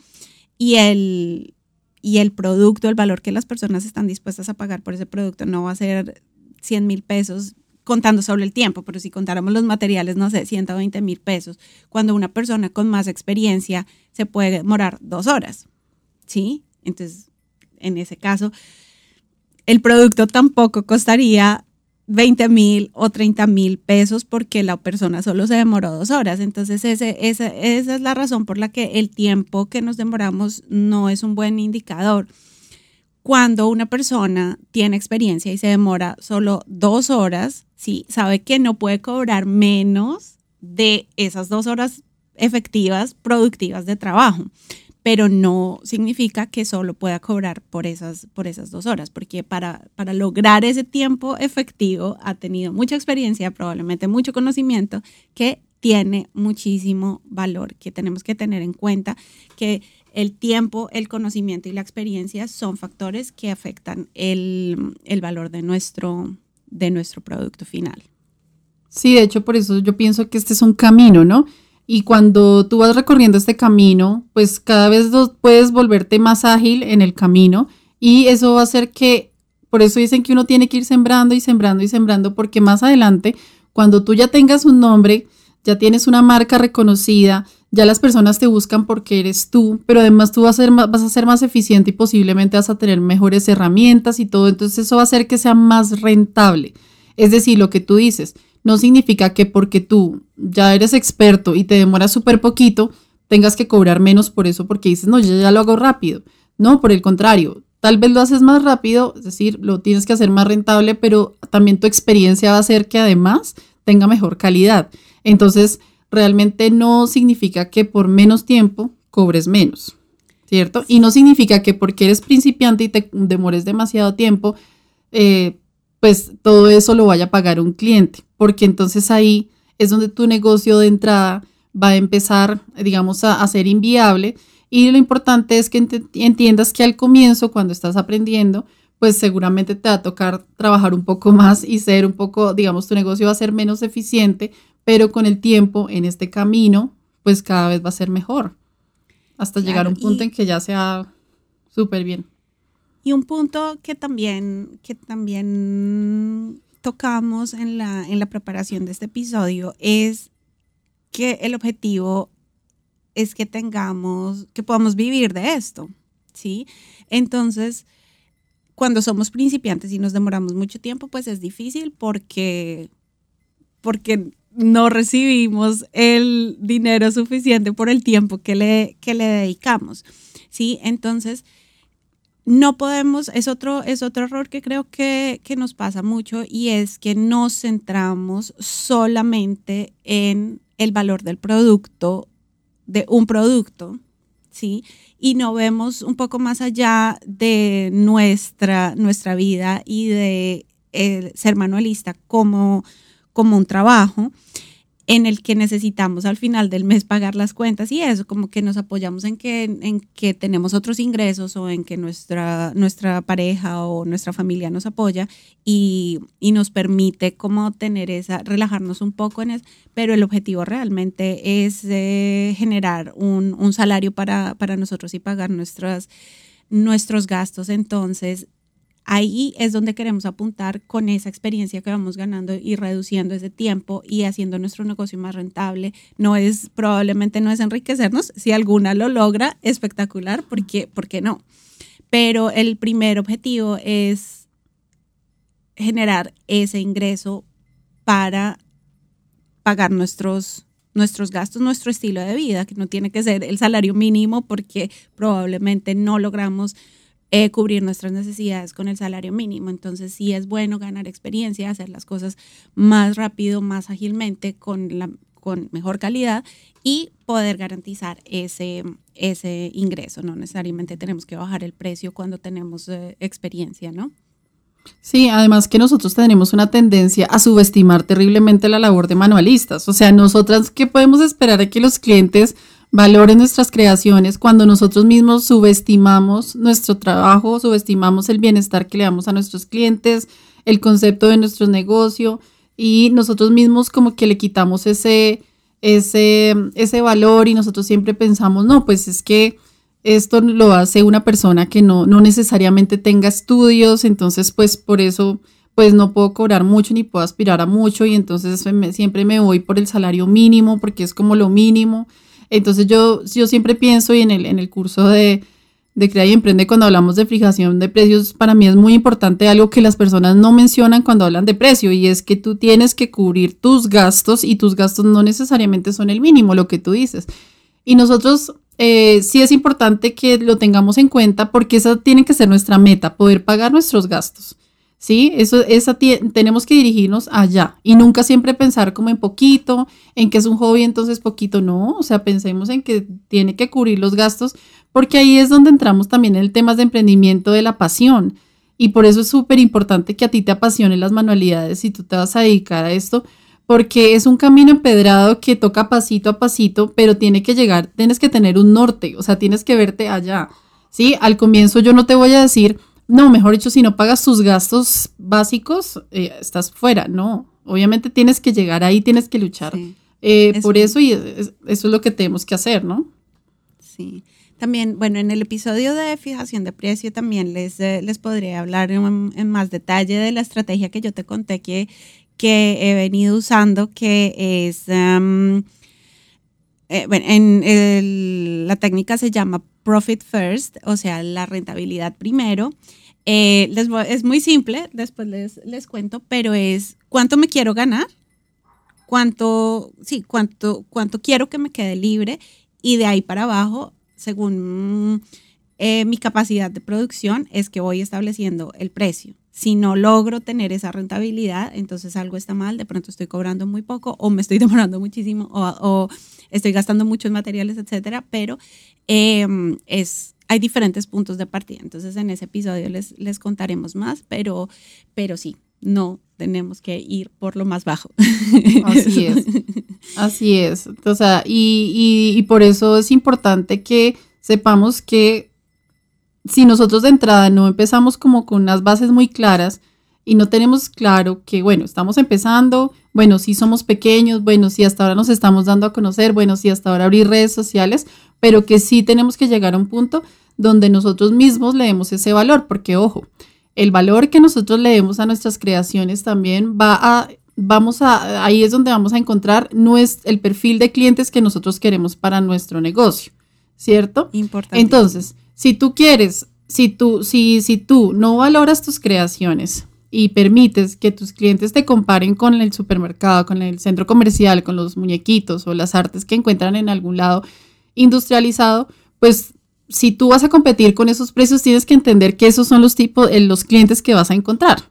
y el, y el producto, el valor que las personas están dispuestas a pagar por ese producto no va a ser 100 mil pesos contando solo el tiempo, pero si contáramos los materiales, no sé, 120 mil pesos, cuando una persona con más experiencia se puede demorar dos horas, ¿sí? Entonces, en ese caso, el producto tampoco costaría 20 mil o 30 mil pesos porque la persona solo se demoró dos horas. Entonces, ese, esa es la razón por la que el tiempo que nos demoramos no es un buen indicador cuando una persona tiene experiencia y se demora solo dos horas, ¿sí? sabe que no puede cobrar menos de esas dos horas efectivas, productivas de trabajo, pero no significa que solo pueda cobrar por esas, por esas dos horas, porque para, para lograr ese tiempo efectivo ha tenido mucha experiencia, probablemente mucho conocimiento, que tiene muchísimo valor, que tenemos que tener en cuenta que el tiempo, el conocimiento y la experiencia son factores que afectan el, valor de nuestro, de nuestro producto final. Sí, de hecho, por eso yo pienso que este es un camino, ¿no? Y cuando tú vas recorriendo este camino, pues cada vez puedes volverte más ágil en el camino y eso va a hacer que, por eso dicen que uno tiene que ir sembrando y sembrando y sembrando, porque más adelante, cuando tú ya tengas un nombre, ya tienes una marca reconocida, ya las personas te buscan porque eres tú, pero además tú vas a, ser más, vas a ser más eficiente y posiblemente vas a tener mejores herramientas y todo, entonces eso va a hacer que sea más rentable. Es decir, lo que tú dices, no significa que porque tú ya eres experto y te demoras súper poquito, tengas que cobrar menos por eso porque dices, no, yo ya lo hago rápido. No, por el contrario, tal vez lo haces más rápido, es decir, lo tienes que hacer más rentable, pero también tu experiencia va a hacer que además tenga mejor calidad. Entonces, realmente no significa que por menos tiempo cobres menos, ¿cierto? Y no significa que porque eres principiante y te demores demasiado tiempo, eh, pues todo eso lo vaya a pagar un cliente, porque entonces ahí es donde tu negocio de entrada va a empezar, digamos, a, ser inviable. Y lo importante es que entiendas que al comienzo, cuando estás aprendiendo, pues seguramente te va a tocar trabajar un poco más y ser un poco, digamos, tu negocio va a ser menos eficiente, pero con el tiempo en este camino, pues cada vez va a ser mejor, hasta llegar a un punto en que ya sea súper bien. Y un punto que también, que también tocamos en la, en la preparación de este episodio es que el objetivo es que tengamos, que podamos vivir de esto, ¿sí? Entonces, cuando somos principiantes y nos demoramos mucho tiempo, pues es difícil porque, porque no recibimos el dinero suficiente por el tiempo que le, que le dedicamos, ¿sí? Entonces, no podemos, es otro, es otro error que creo que, que, nos pasa mucho y es que nos centramos solamente en el valor del producto, de un producto, ¿sí? Y no vemos un poco más allá de nuestra, nuestra vida y de ser manualista como, como un trabajo en el que necesitamos al final del mes pagar las cuentas y eso, como que nos apoyamos en que, en que tenemos otros ingresos o en que nuestra, nuestra pareja o nuestra familia nos apoya y, nos permite como tener esa, relajarnos un poco en eso, pero el objetivo realmente es eh, generar un, un salario para, para nosotros y pagar nuestras, nuestros gastos. Entonces, Ahí es donde queremos apuntar con esa experiencia que vamos ganando y reduciendo ese tiempo y haciendo nuestro negocio más rentable. No es, probablemente no es enriquecernos. Si alguna lo logra, espectacular, porque, ¿por qué no? Pero el primer objetivo es generar ese ingreso para pagar nuestros, nuestros gastos, nuestro estilo de vida, que no tiene que ser el salario mínimo porque probablemente no logramos eh, cubrir nuestras necesidades con el salario mínimo. Entonces sí es bueno ganar experiencia, hacer las cosas más rápido, más ágilmente, con, la, con mejor calidad y poder garantizar ese, ese ingreso. No necesariamente tenemos que bajar el precio cuando tenemos eh, experiencia, ¿no? Sí, además que nosotros tenemos una tendencia a subestimar terriblemente la labor de manualistas. O sea, nosotras, ¿qué podemos esperar a que los clientes valoren nuestras creaciones cuando nosotros mismos subestimamos nuestro trabajo, subestimamos el bienestar que le damos a nuestros clientes, el concepto de nuestro negocio y nosotros mismos como que le quitamos ese, ese, ese valor y nosotros siempre pensamos, no, pues es que esto lo hace una persona que no, no necesariamente tenga estudios, entonces pues por eso pues no puedo cobrar mucho ni puedo aspirar a mucho y entonces siempre me voy por el salario mínimo porque es como lo mínimo. Entonces yo, yo siempre pienso y en el, en el curso de, de Crea y Emprende cuando hablamos de fijación de precios, para mí es muy importante algo que las personas no mencionan cuando hablan de precio y es que tú tienes que cubrir tus gastos y tus gastos no necesariamente son el mínimo, lo que tú dices. Y nosotros eh, sí es importante que lo tengamos en cuenta porque esa tiene que ser nuestra meta, poder pagar nuestros gastos. ¿Sí? Eso, esa tenemos que dirigirnos allá y nunca siempre pensar como en poquito, en que es un hobby, entonces poquito, no, o sea, pensemos en que tiene que cubrir los gastos, porque ahí es donde entramos también en el tema de emprendimiento de la pasión. Y por eso es súper importante que a ti te apasionen las manualidades si tú te vas a dedicar a esto, porque es un camino empedrado que toca pasito a pasito, pero tiene que llegar, tienes que tener un norte, o sea, tienes que verte allá. ¿Sí? Al comienzo yo no te voy a decir, no, mejor dicho, si no pagas tus gastos básicos, eh, estás fuera, ¿no? Obviamente tienes que llegar ahí, tienes que luchar eh, por eso y eso es lo que tenemos que hacer, ¿no? Sí. También, bueno, en el episodio de fijación de precio también les, eh, les podría hablar en, más detalle de la estrategia que yo te conté que, que he venido usando, que es, em, bueno, en la técnica se llama Profit First, o sea, la rentabilidad primero. Eh, es muy simple, después les, les cuento, pero es cuánto me quiero ganar, cuánto, sí, cuánto, cuánto quiero que me quede libre y de ahí para abajo, según eh, mi capacidad de producción es que voy estableciendo el precio. Si no logro tener esa rentabilidad, entonces algo está mal, de pronto estoy cobrando muy poco o me estoy demorando muchísimo o, estoy gastando muchos materiales, etcétera, pero em, es, hay diferentes puntos de partida. Entonces en ese episodio les, les contaremos más, pero, pero sí, no tenemos que ir por lo más bajo. Así es. Así es. O sea, y, y por eso es importante que sepamos que si nosotros de entrada no empezamos como con unas bases muy claras y no tenemos claro que, bueno, estamos empezando, bueno, si somos pequeños, bueno, si hasta ahora nos estamos dando a conocer, bueno, si hasta ahora abrir redes sociales, pero que sí tenemos que llegar a un punto donde nosotros mismos le demos ese valor, porque ojo, el valor que nosotros le demos a nuestras creaciones también va a, vamos a, ahí es donde vamos a encontrar nuestro, el perfil de clientes que nosotros queremos para nuestro negocio, ¿cierto? Importante. Entonces, si tú quieres, si tú, si, si tú no valoras tus creaciones y permites que tus clientes te comparen con el supermercado, con el centro comercial, con los muñequitos o las artes que encuentran en algún lado industrializado, pues si tú vas a competir con esos precios, tienes que entender que esos son los tipos, eh, los clientes que vas a encontrar.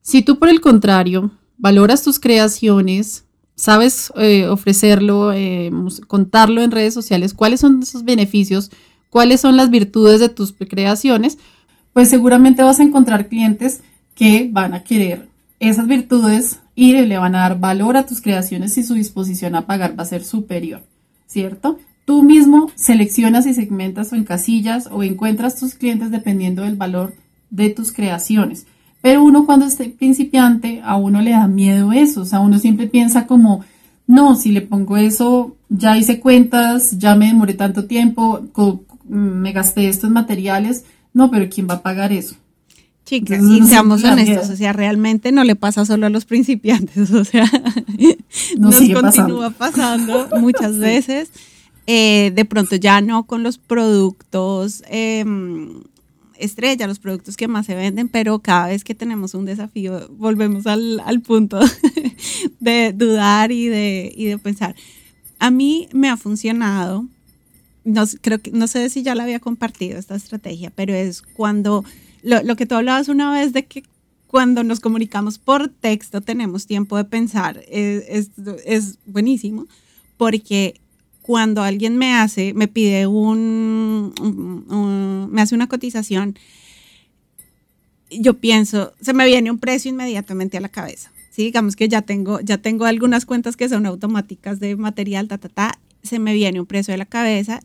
Si tú, por el contrario, valoras tus creaciones, sabes eh, ofrecerlo, eh, contarlo en redes sociales, cuáles son esos beneficios, cuáles son las virtudes de tus creaciones, pues seguramente vas a encontrar clientes que van a querer esas virtudes y le van a dar valor a tus creaciones y su disposición a pagar va a ser superior, ¿cierto? Tú mismo seleccionas y segmentas o encasillas o encuentras tus clientes dependiendo del valor de tus creaciones. Pero uno cuando esté principiante, a uno le da miedo eso, o sea, uno siempre piensa como, no, si le pongo eso, ya hice cuentas, ya me demoré tanto tiempo, me gasté estos materiales, no, pero ¿quién va a pagar eso? Chicas, y seamos honestos, o sea, realmente no le pasa solo a los principiantes, o sea, nos continúa pasando, muchas veces. Eh, de pronto ya no con los productos em, estrella, los productos que más se venden, pero cada vez que tenemos un desafío volvemos al, al punto de dudar y de, y de pensar. A mí me ha funcionado no, creo que, no sé si ya la había compartido esta estrategia, pero es cuando, lo, que tú hablabas una vez de que cuando nos comunicamos por texto tenemos tiempo de pensar, es, es, buenísimo, porque cuando alguien me hace, me pide un, me hace una cotización, yo pienso, se me viene un precio inmediatamente a la cabeza. Sí, digamos que ya tengo, ya tengo algunas cuentas que son automáticas de material, ta, se me viene un precio a la cabeza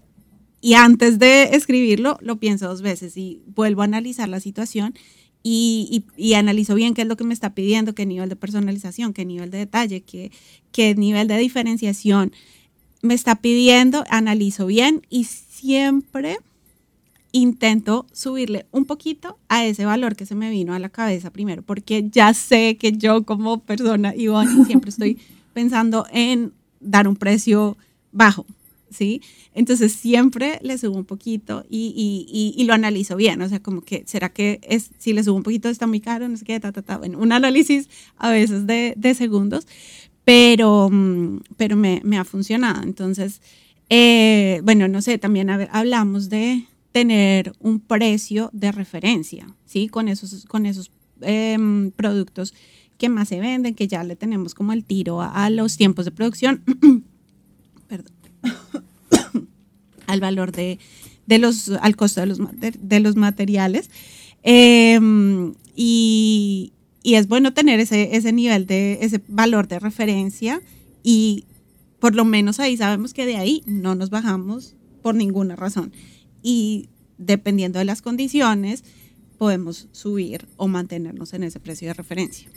y antes de escribirlo, lo pienso dos veces y vuelvo a analizar la situación y, y, analizo bien qué es lo que me está pidiendo, qué nivel de personalización, qué nivel de detalle, qué, qué nivel de diferenciación me está pidiendo, analizo bien y siempre intento subirle un poquito a ese valor que se me vino a la cabeza primero, porque ya sé que yo como persona, Ivonne, siempre estoy pensando en dar un precio bajo, ¿sí? Entonces siempre le subo un poquito y, lo analizo bien, o sea, como que, ¿será que es, si le subo un poquito está muy caro? No sé qué, ta, ta, ta. Bueno, un análisis a veces de, segundos, pero, mm, pero me, ha funcionado. Entonces, eh, bueno, no sé, también hablamos de tener un precio de referencia, ¿sí? Con esos, con esos em, productos que más se venden, que ya le tenemos como el tiro a los tiempos de producción. Al valor de, los, al costo de los, de los materiales. Em, y, es bueno tener ese, ese nivel de, ese valor de referencia y por lo menos ahí sabemos que de ahí no nos bajamos por ninguna razón. Y dependiendo de las condiciones, podemos subir o mantenernos en ese precio de referencia.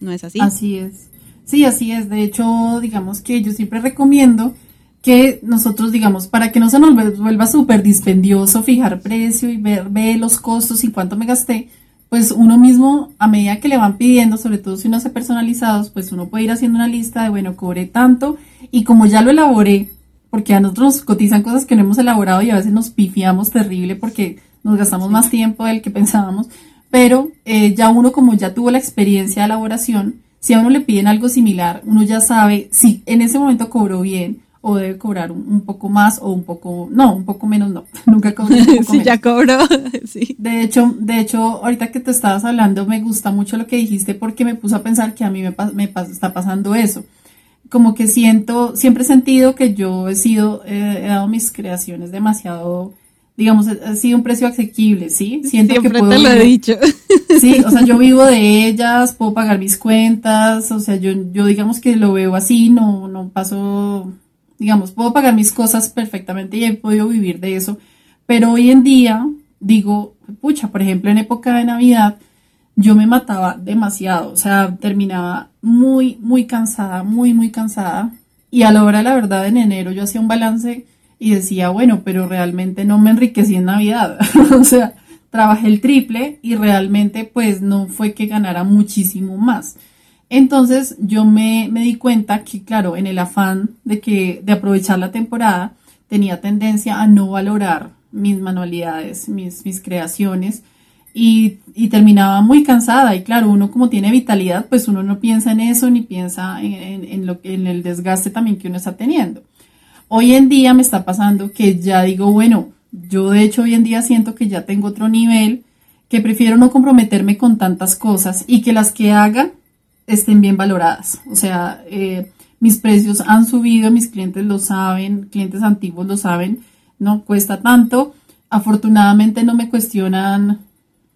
¿No es así? Así es. Sí, así es. De hecho, digamos que yo siempre recomiendo que nosotros, digamos, para que no se nos vuelva súper dispendioso fijar precio y ver, ver, los costos y cuánto me gasté, pues uno mismo, a medida que le van pidiendo, sobre todo si uno hace personalizados, pues uno puede ir haciendo una lista de, bueno, cobré tanto. Y como ya lo elaboré, porque a nosotros nos cotizan cosas que no hemos elaborado y a veces nos pifiamos terrible porque nos gastamos más tiempo del que pensábamos, pero eh, ya uno como ya tuvo la experiencia de elaboración, si a uno le piden algo similar, uno ya sabe si en ese momento cobró bien o debe cobrar un, poco más o un poco, no, un poco menos no, nunca cobró sí, ya cobró, sí. De hecho, de hecho, ahorita que te estabas hablando, me gusta mucho lo que dijiste porque me puso a pensar que a mí me, me está pasando eso. Como que siento, siempre he sentido que yo he sido, he dado mis creaciones demasiado digamos, ha sido un precio asequible, ¿sí? Siento Siempre que puedo te lo he dicho. Sí, o sea, yo vivo de ellas, puedo pagar mis cuentas, o sea, yo, yo digamos que lo veo así, no, no paso, digamos, puedo pagar mis cosas perfectamente y he podido vivir de eso, pero hoy en día digo, pucha, por ejemplo, en época de Navidad, yo me mataba demasiado, o sea, terminaba muy, muy cansada, muy, muy cansada, y a la hora la verdad, en enero yo hacía un balance y decía, bueno, pero realmente no me enriquecí en Navidad. o sea, trabajé el triple y realmente pues no fue que ganara muchísimo más. Entonces yo me, di cuenta que, claro, en el afán de, que, de aprovechar la temporada, tenía tendencia a no valorar mis manualidades, mis, mis creaciones y, terminaba muy cansada. Y claro, uno como tiene vitalidad, pues uno no piensa en eso ni piensa en, en, en, lo, en el desgaste también que uno está teniendo. Hoy en día me está pasando que ya digo, bueno, yo de hecho hoy en día siento que ya tengo otro nivel, que prefiero no comprometerme con tantas cosas y que las que haga estén bien valoradas. O sea, eh, mis precios han subido, mis clientes lo saben, clientes antiguos lo saben, no cuesta tanto. Afortunadamente no me cuestionan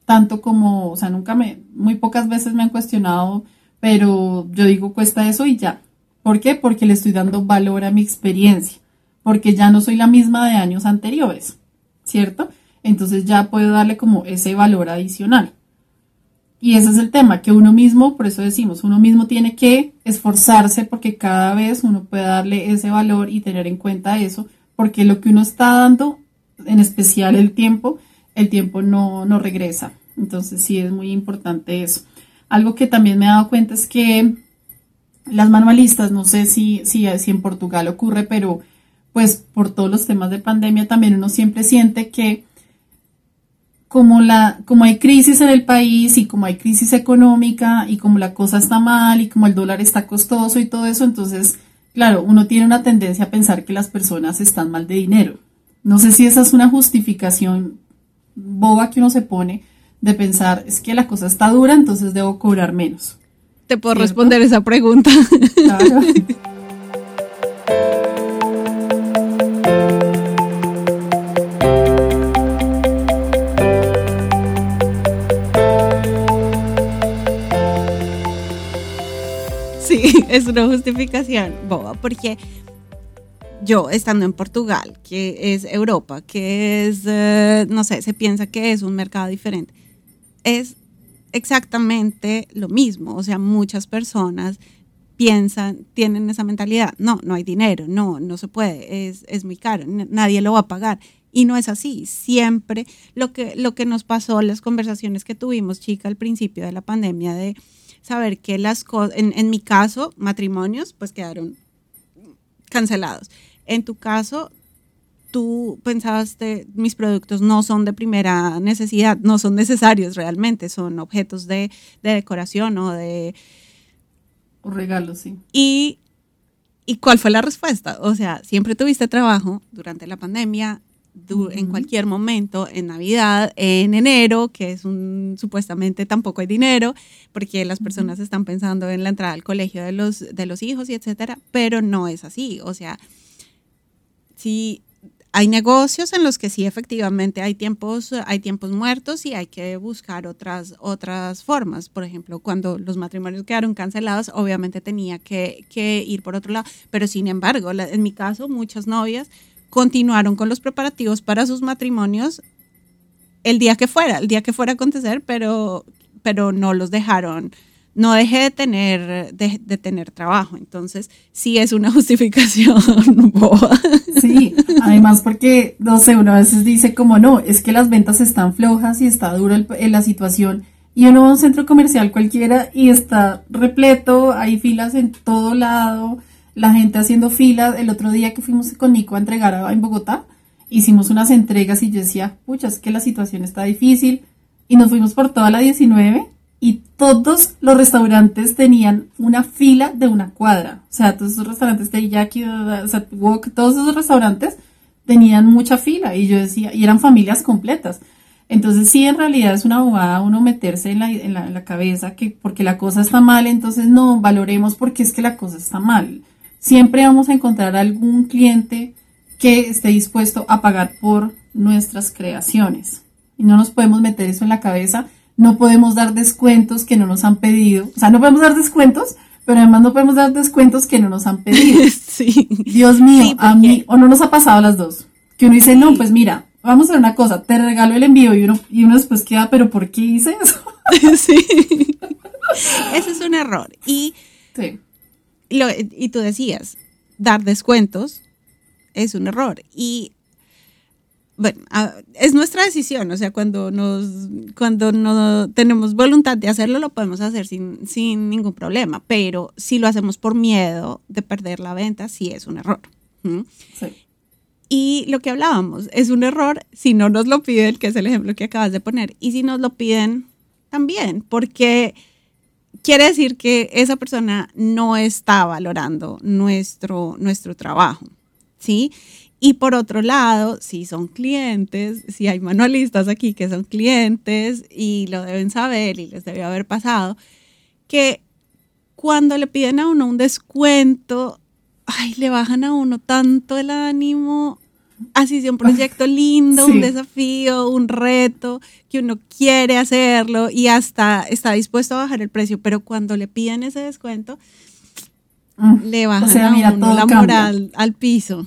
tanto como, o sea, nunca me, muy pocas veces me han cuestionado, pero yo digo cuesta eso y ya. ¿Por qué? Porque le estoy dando valor a mi experiencia porque ya no soy la misma de años anteriores, ¿cierto? Entonces ya puedo darle como ese valor adicional. Y ese es el tema, que uno mismo, por eso decimos, uno mismo tiene que esforzarse porque cada vez uno puede darle ese valor y tener en cuenta eso, porque lo que uno está dando, en especial el tiempo, el tiempo no, no regresa. Entonces sí es muy importante eso. Algo que también me he dado cuenta es que las manualistas, no sé si, si, si en Portugal ocurre, pero pues por todos los temas de pandemia también uno siempre siente que como, la, como hay crisis en el país y como hay crisis económica y como la cosa está mal y como el dólar está costoso y todo eso, entonces, claro, uno tiene una tendencia a pensar que las personas están mal de dinero. No sé si esa es una justificación boba que uno se pone de pensar, es que la cosa está dura, entonces debo cobrar menos. Te puedo responder esa pregunta. Claro. es una justificación boba, porque yo estando en Portugal, que es Europa, que es, eh, no sé, se piensa que es un mercado diferente, es exactamente lo mismo. O sea, muchas personas piensan, tienen esa mentalidad, no, no hay dinero, no, no se puede, es, es muy caro, nadie lo va a pagar. Y no es así. Siempre lo que, lo que nos pasó, las conversaciones que tuvimos, chica, al principio de la pandemia, de saber que las cosas, en, mi caso, matrimonios, pues quedaron cancelados. En tu caso, tú pensaste, mis productos no son de primera necesidad, no son necesarios realmente, son objetos de, decoración o de... O regalos, sí. Y, ¿Y cuál fue la respuesta? O sea, siempre tuviste trabajo durante la pandemia, en cualquier momento, en Navidad, en enero, que es un, supuestamente tampoco hay dinero, porque las personas están pensando en la entrada al colegio de los, de los hijos y etcétera, pero no es así. O sea, sí hay negocios en los que sí efectivamente hay tiempos, hay tiempos muertos y hay que buscar otras, otras formas. Por ejemplo, cuando los matrimonios quedaron cancelados, obviamente tenía que, que ir por otro lado, pero sin embargo, en mi caso, muchas novias continuaron con los preparativos para sus matrimonios el día que fuera, el día que fuera a acontecer, pero, pero no los dejaron, no dejé de tener, de, tener trabajo. Entonces, sí es una justificación. Sí, además porque, no sé, uno a veces dice como no, es que las ventas están flojas y está dura en la situación. Y uno va a un centro comercial cualquiera y está repleto, hay filas en todo lado la gente haciendo fila. El otro día que fuimos con Nico a entregar en Bogotá, hicimos unas entregas y yo decía, pucha, es que la situación está difícil. Y nos fuimos por toda la 19 y todos los restaurantes tenían una fila de una cuadra. O sea, todos esos restaurantes de Jackie, o todos esos restaurantes tenían mucha fila y yo decía, y eran familias completas. Entonces sí, en realidad es una bobada uno meterse en la, en la, en la cabeza que porque la cosa está mal, entonces no, valoremos porque es que la cosa está mal. Siempre vamos a encontrar algún cliente que esté dispuesto a pagar por nuestras creaciones. Y no nos podemos meter eso en la cabeza. No podemos dar descuentos que no nos han pedido. O sea, no podemos dar descuentos, pero además no podemos dar descuentos que no nos han pedido. Sí. Dios mío, a mí, o no nos ha pasado a las dos. Que uno dice, no, pues mira, vamos a hacer una cosa, te regalo el envío y uno, y uno después queda, pero ¿por qué hice eso? sí. Ese es un error. Y, lo, y tú decías, dar descuentos es un error. Y bueno, es nuestra decisión, o sea, cuando nos, cuando no tenemos voluntad de hacerlo, lo podemos hacer sin, sin ningún problema, pero si lo hacemos por miedo de perder la venta, sí es un error. Sí. Y lo que hablábamos, es un error si no nos lo piden, que es el ejemplo que acabas de poner, y si nos lo piden también, porque quiere decir que esa persona no está valorando nuestro, nuestro trabajo, ¿sí? Y por otro lado, si son clientes, si hay manualistas aquí que son clientes y lo deben saber y les debe haber pasado, que cuando le piden a uno un descuento, ay, le bajan a uno tanto el ánimo, así sea un proyecto lindo, un desafío, un reto, que uno quiere hacerlo y hasta está dispuesto a bajar el precio, pero cuando le piden ese descuento, mm. le bajan a uno la moral al piso.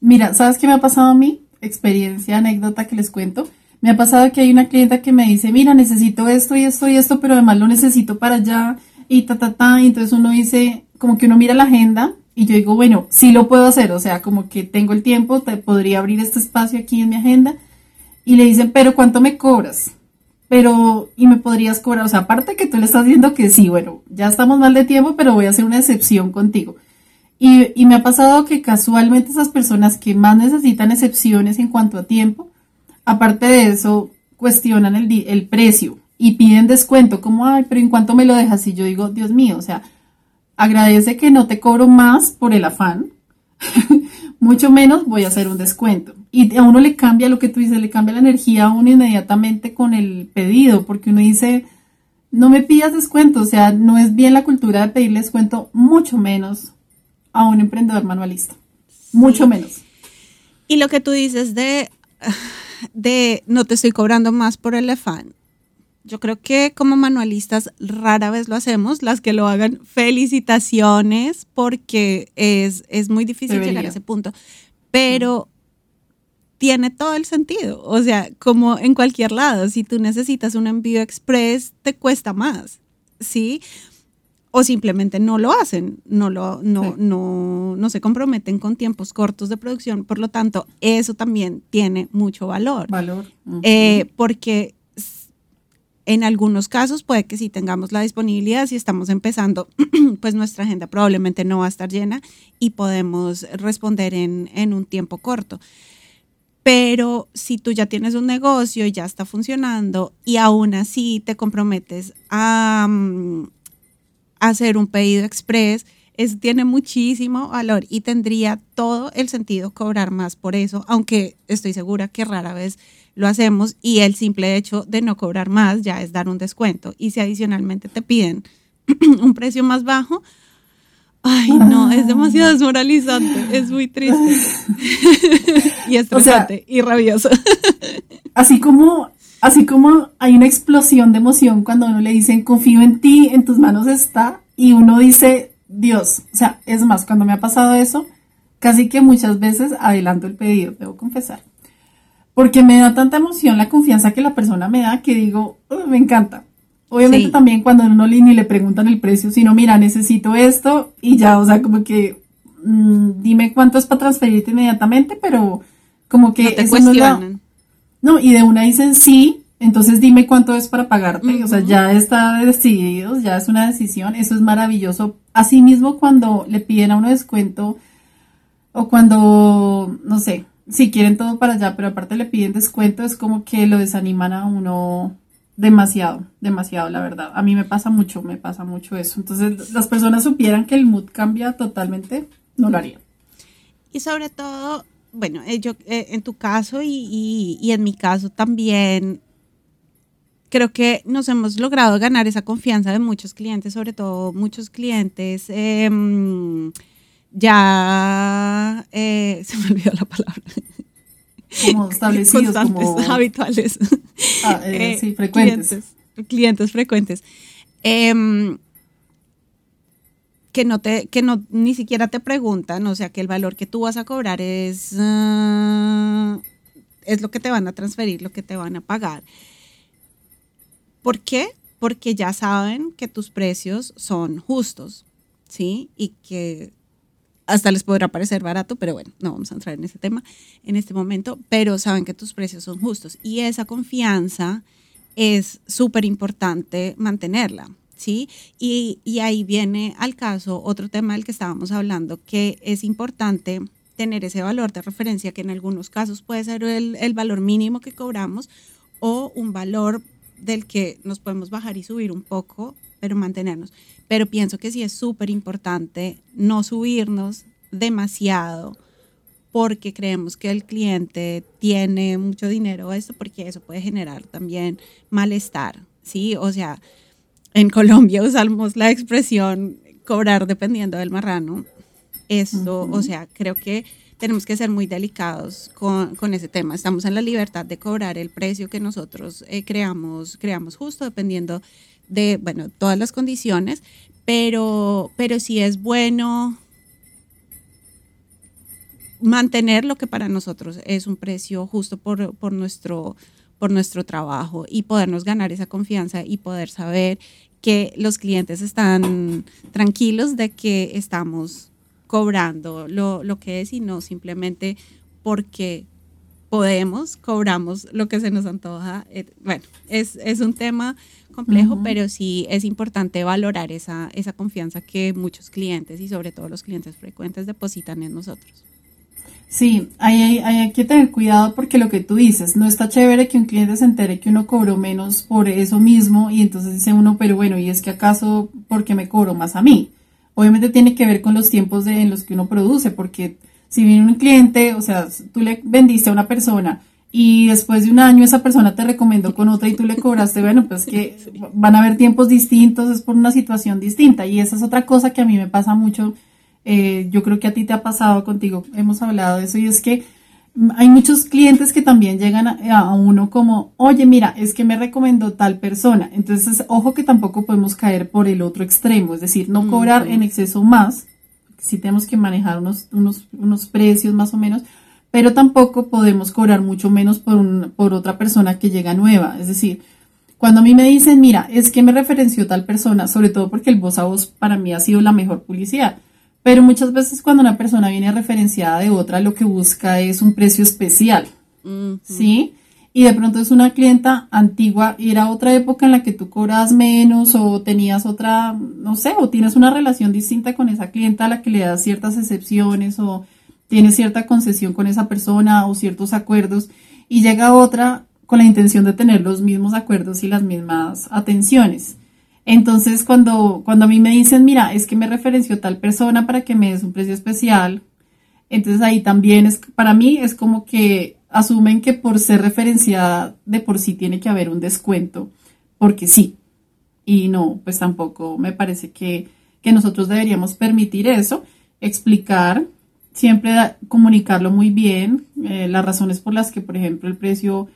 Mira, ¿sabes qué me ha pasado a mí? Experiencia, anécdota que les cuento. Me ha pasado que hay una clienta que me dice, mira, necesito esto y esto y esto, pero además lo necesito para allá y ta, ta, ta. Y entonces uno dice, como que uno mira la agenda y yo digo, bueno, sí lo puedo hacer, o sea, como que tengo el tiempo, te podría abrir este espacio aquí en mi agenda. Y le dicen, pero ¿cuánto me cobras? Pero, y me podrías cobrar, o sea, aparte que tú le estás diciendo que sí, bueno, ya estamos mal de tiempo, pero voy a hacer una excepción contigo. Y, me ha pasado que casualmente esas personas que más necesitan excepciones en cuanto a tiempo, aparte de eso, cuestionan el, el precio y piden descuento, como, ay, pero ¿en cuánto me lo dejas? Y yo digo, Dios mío, o sea, agradece que no te cobro más por el afán, mucho menos voy a hacer un descuento. Y a uno le cambia lo que tú dices, le cambia la energía a uno inmediatamente con el pedido, porque uno dice, no me pidas descuento, o sea, no es bien la cultura de pedir descuento, mucho menos a un emprendedor manualista. Mucho menos. Y lo que tú dices de, de no te estoy cobrando más por el afán. Yo creo que como manualistas rara vez lo hacemos. Las que lo hagan, felicitaciones, porque es, es muy difícil llegar a ese punto. Pero tiene todo el sentido. O sea, como en cualquier lado, si tú necesitas un envío express, te cuesta más. ¿Sí? o simplemente no lo hacen, no, lo, no, no, no se comprometen con tiempos cortos de producción. Por lo tanto, eso también tiene mucho valor. Valor. Eh, porque en algunos casos puede que si tengamos la disponibilidad, si estamos empezando, pues nuestra agenda probablemente no va a estar llena y podemos responder en, en un tiempo corto. Pero si tú ya tienes un negocio y ya está funcionando y aún así te comprometes a, mm, hacer un pedido express, es, tiene muchísimo valor y tendría todo el sentido cobrar más por eso, aunque estoy segura que rara vez lo hacemos y el simple hecho de no cobrar más ya es dar un descuento. Y si adicionalmente te piden un precio más bajo, ay no, es demasiado desmoralizante, es muy triste y estresante y rabioso. así como Así como hay una explosión de emoción cuando uno le dicen confío en ti, en tus manos está, y uno dice Dios. O sea, es más, cuando me ha pasado eso, casi que muchas veces adelanto el pedido, debo confesar. Porque me da tanta emoción la confianza que la persona me da que digo, me encanta. Obviamente también cuando uno ni le preguntan el precio, sino mira, necesito esto y ya, o sea, como que mm, dime cuánto es para transferirte inmediatamente, pero como que no te cuestionan. No, y de una dicen sí, entonces dime cuánto es para pagarte. O sea, ya está decidido, ya es una decisión. Eso es maravilloso. Asimismo, cuando le piden a uno descuento o cuando, no sé, si quieren todo para allá, pero aparte le piden descuento, es como que lo desaniman a uno demasiado, demasiado, la verdad. A mí me pasa mucho, me pasa mucho eso. Entonces, las personas supieran que el mood cambia totalmente, no lo harían. Y sobre todo, bueno, eh, yo, eh, en tu caso y, y, en mi caso también, creo que nos hemos logrado ganar esa confianza de muchos clientes, sobre todo muchos clientes em, ya, eh, se me olvidó la palabra. Como establecidos, como habituales. Ah, sí, frecuentes. Clientes, clientes frecuentes. Em, que no te, que no ni siquiera te preguntan, o sea, que el valor que tú vas a cobrar es, es lo que te van a transferir, lo que te van a pagar. ¿Por qué? Porque ya saben que tus precios son justos, ¿sí? Y que hasta les podrá parecer barato, pero bueno, no vamos a entrar en ese tema en este momento, pero saben que tus precios son justos y esa confianza es súper importante mantenerla, ¿sí? Y, ahí viene al caso otro tema del que estábamos hablando, que es importante tener ese valor de referencia, que en algunos casos puede ser el valor mínimo que cobramos o un valor del que nos podemos bajar y subir un poco, pero mantenernos. Pero pienso que sí es súper importante no subirnos demasiado porque creemos que el cliente tiene mucho dinero esto, porque eso puede generar también malestar, ¿sí? O sea, en Colombia usamos la expresión cobrar dependiendo del marrano. Esto, o sea, creo que tenemos que ser muy delicados con, con, ese tema. Estamos en la libertad de cobrar el precio que nosotros eh, creamos, creamos justo, dependiendo de, bueno, todas las condiciones, pero, pero sí es bueno mantener lo que para nosotros es un precio justo por, por, nuestro, por nuestro trabajo y podernos ganar esa confianza y poder saber que los clientes están tranquilos de que estamos cobrando lo, lo que es y no simplemente porque podemos, cobramos lo que se nos antoja. Eh, bueno, es, es un tema complejo, pero sí es importante valorar esa, esa confianza que muchos clientes y sobre todo los clientes frecuentes depositan en nosotros. Sí, hay, hay, que tener cuidado porque lo que tú dices, no está chévere que un cliente se entere que uno cobró menos por eso mismo y entonces dice uno, pero bueno, ¿y es que acaso porque me cobro más a mí? Obviamente tiene que ver con los tiempos de, en los que uno produce, porque si viene un cliente, o sea, tú le vendiste a una persona y después de un año esa persona te recomendó con otra y tú le cobraste, bueno, pues que van a haber tiempos distintos, es por una situación distinta. Y esa es otra cosa que a mí me pasa mucho, eh, yo creo que a ti te ha pasado contigo, hemos hablado de eso, y es que hay muchos clientes que también llegan a, uno como, oye, mira, es que me recomendó tal persona. Entonces, ojo que tampoco podemos caer por el otro extremo, es decir, no cobrar en exceso más, si tenemos que manejar unos, unos, unos precios más o menos, pero tampoco podemos cobrar mucho menos por, por otra persona que llega nueva. Es decir, cuando a mí me dicen, mira, es que me referenció tal persona, sobre todo porque el voz a voz para mí ha sido la mejor publicidad pero muchas veces cuando una persona viene referenciada de otra, lo que busca es un precio especial, ¿sí? Y de pronto es una clienta antigua y era otra época en la que tú cobras menos o tenías otra, no sé, o tienes una relación distinta con esa clienta a la que le das ciertas excepciones o tienes cierta concesión con esa persona o ciertos acuerdos y llega otra con la intención de tener los mismos acuerdos y las mismas atenciones. Entonces, cuando, cuando a mí me dicen, mira, es que me referenció tal persona para que me des un precio especial, entonces ahí también es, para mí es como que asumen que por ser referenciada de por sí tiene que haber un descuento, porque sí. Y no, pues tampoco me parece que, nosotros deberíamos permitir eso, explicar, siempre comunicarlo muy bien, eh, las razones por las que, por ejemplo, el precio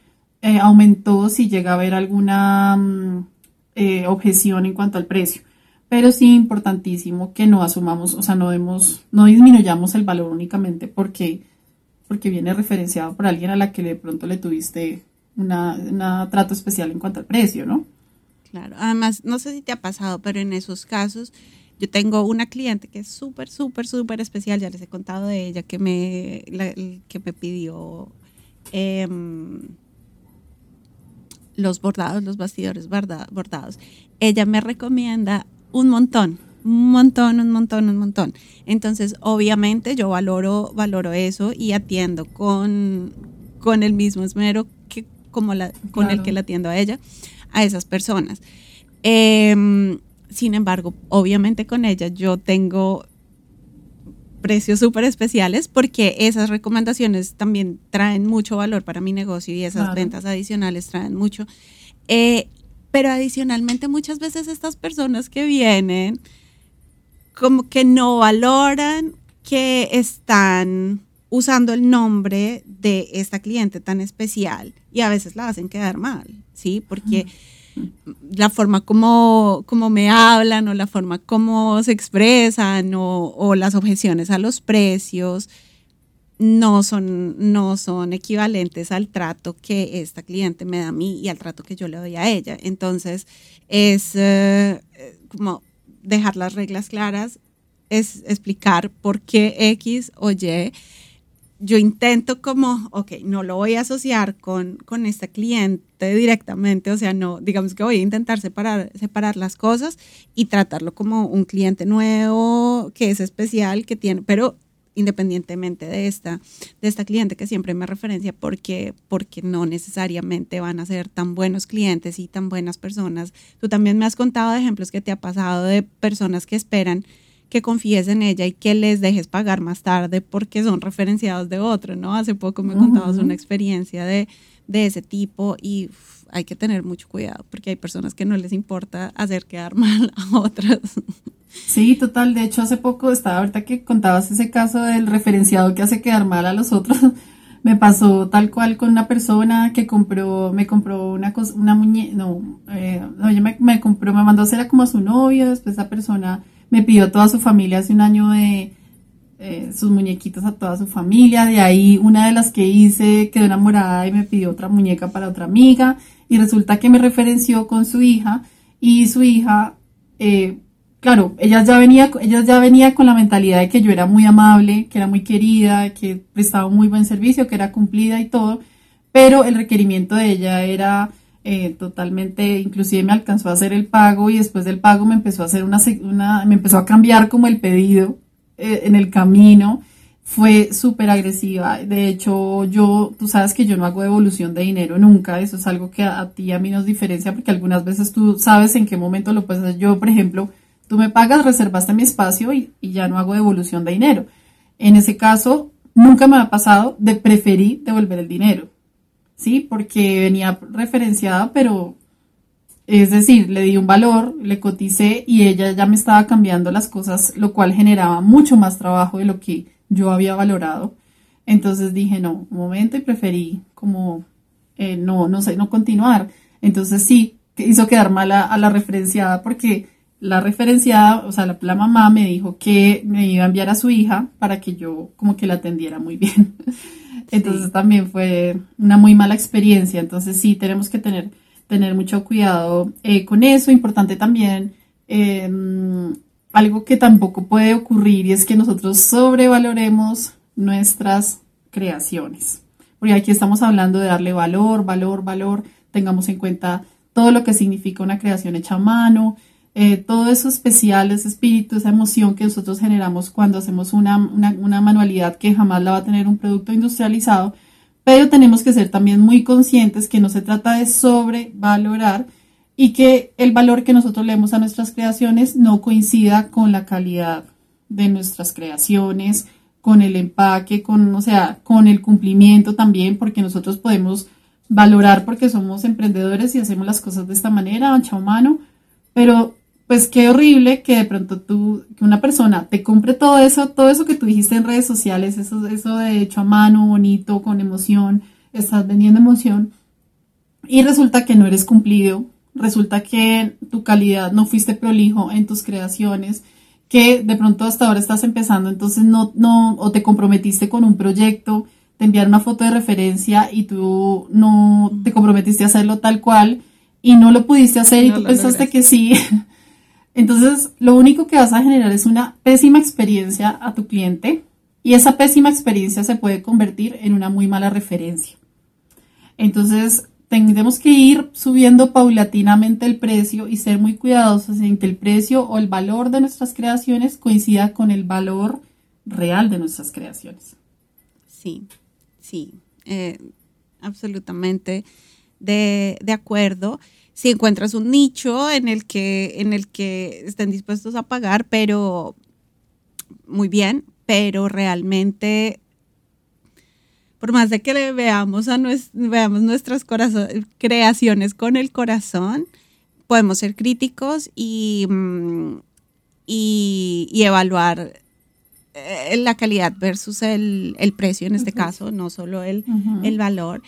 eh, aumentó, si llega a haber alguna... Mm, eh, objeción en cuanto al precio. Pero sí importantísimo que no asumamos, o sea, no demos, no disminuyamos el valor únicamente porque, porque viene referenciado por alguien a la que de pronto le tuviste una, trato especial en cuanto al precio, ¿no? Claro, además, no sé si te ha pasado, pero en esos casos, yo tengo una cliente que es súper, súper, súper especial, ya les he contado de ella, que me, que me pidió em, los bordados, los bastidores bordados, ella me recomienda un montón, un montón, un montón, un montón. Entonces, obviamente yo valoro, valoro eso y atiendo con, con el mismo esmero que como la, con el que la atiendo a ella. a esas personas. Em, sin embargo, obviamente con ella yo tengo precios súper especiales porque esas recomendaciones también traen mucho valor para mi negocio y esas ventas adicionales traen mucho. Eh, pero adicionalmente muchas veces estas personas que vienen como que no valoran que están usando el nombre de esta cliente tan especial y a veces la hacen quedar mal, ¿sí? Porque la forma como, como me hablan o la forma como se expresan o, las objeciones a los precios no son, no son equivalentes al trato que esta cliente me da a mí y al trato que yo le doy a ella. Entonces, es eh, como dejar las reglas claras, es explicar por qué X o Y yo intento como, ok, no lo voy a asociar con, con este cliente directamente, o sea, no, digamos que voy a intentar separar, separar las cosas y tratarlo como un cliente nuevo que es especial, que tiene, pero independientemente de esta, de esta cliente que siempre me referencia porque, porque no necesariamente van a ser tan buenos clientes y tan buenas personas. Tú también me has contado ejemplos que te ha pasado de personas que esperan que confíes en ella y que les dejes pagar más tarde porque son referenciados de otro, ¿no? Hace poco me contabas una experiencia de, de ese tipo y hay que tener mucho cuidado porque hay personas que no les importa hacer quedar mal a otras. Sí, total. De hecho, hace poco estaba ahorita que contabas ese caso del referenciado que hace quedar mal a los otros. me pasó tal cual con una persona que compró, me compró una cosa, una muñeca, no, eh, no, ella me, me compró, me mandó a hacer como a su novio, después esa persona me pidió toda su familia hace un año de eh, sus muñequitos a toda su familia. De ahí una de las que hice quedó enamorada y me pidió otra muñeca para otra amiga. Y resulta que me referenció con su hija y su hija, eh, claro, ella ya, venía, ella ya venía con la mentalidad de que yo era muy amable, que era muy querida, que prestaba un muy buen servicio, que era cumplida y todo. Pero el requerimiento de ella era eh, totalmente, inclusive me alcanzó a hacer el pago y después del pago me empezó a hacer una, una me empezó a cambiar como el pedido eh, en el camino. Fue súper agresiva. De hecho, yo, tú sabes que yo no hago devolución de dinero nunca. Eso es algo que a, ti y a mí nos diferencia porque algunas veces tú sabes en qué momento lo puedes hacer. Yo, por ejemplo, tú me pagas, reservaste mi espacio y, y ya no hago devolución de dinero. En ese caso, nunca me ha pasado de preferir devolver el dinero ¿sí? Porque venía referenciada, pero es decir, le di un valor, le coticé y ella ya me estaba cambiando las cosas, lo cual generaba mucho más trabajo de lo que yo había valorado. Entonces dije, no, un momento y preferí como eh, no, no sé, no continuar. Entonces sí, hizo quedar mal a, la referenciada porque la referenciada, o sea, la, la, mamá me dijo que me iba a enviar a su hija para que yo como que la atendiera muy bien. Entonces también fue una muy mala experiencia. Entonces sí, tenemos que tener, tener mucho cuidado eh, con eso. Importante también, em, algo que tampoco puede ocurrir y es que nosotros sobrevaloremos nuestras creaciones. Porque aquí estamos hablando de darle valor, valor, valor. Tengamos en cuenta todo lo que significa una creación hecha a mano, eh, todo eso especial, ese espíritu, esa emoción que nosotros generamos cuando hacemos una, una, manualidad que jamás la va a tener un producto industrializado, pero tenemos que ser también muy conscientes que no se trata de sobrevalorar y que el valor que nosotros leemos a nuestras creaciones no coincida con la calidad de nuestras creaciones, con el empaque, con, o sea, con el cumplimiento también, porque nosotros podemos valorar porque somos emprendedores y hacemos las cosas de esta manera, ancha o mano, pero pues qué horrible que de pronto tú, que una persona te compre todo eso, todo eso que tú dijiste en redes sociales, eso, eso de hecho a mano, bonito, con emoción, estás vendiendo emoción, y resulta que no eres cumplido, resulta que tu calidad no fuiste prolijo en tus creaciones, que de pronto hasta ahora estás empezando, entonces no, no, o te comprometiste con un proyecto, te enviaron una foto de referencia y tú no te comprometiste a hacerlo tal cual y no lo pudiste hacer y tú pensaste que sí. Entonces, lo único que vas a generar es una pésima experiencia a tu cliente y esa pésima experiencia se puede convertir en una muy mala referencia. Entonces, tendremos que ir subiendo paulatinamente el precio y ser muy cuidadosos en que el precio o el valor de nuestras creaciones coincida con el valor real de nuestras creaciones. Sí, sí, eh, absolutamente de, de acuerdo. Si encuentras un nicho en el que, en el que estén dispuestos a pagar, pero muy bien, pero realmente por más de que le veamos, a veamos nuestras creaciones con el corazón, podemos ser críticos y, mm, y, evaluar eh, la calidad versus el, precio en este caso, no solo el, el valor,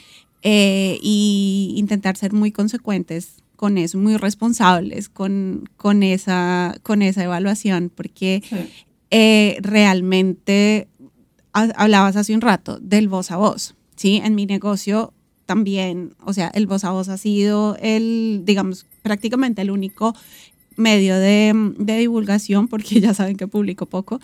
eh, y intentar ser muy consecuentes con eso, muy responsables con, con, esa, con esa evaluación, porque eh, realmente hablabas hace un rato del voz a voz, ¿sí? En mi negocio también, o sea, el voz a voz ha sido el, digamos, prácticamente el único medio de, divulgación, porque ya saben que publico poco.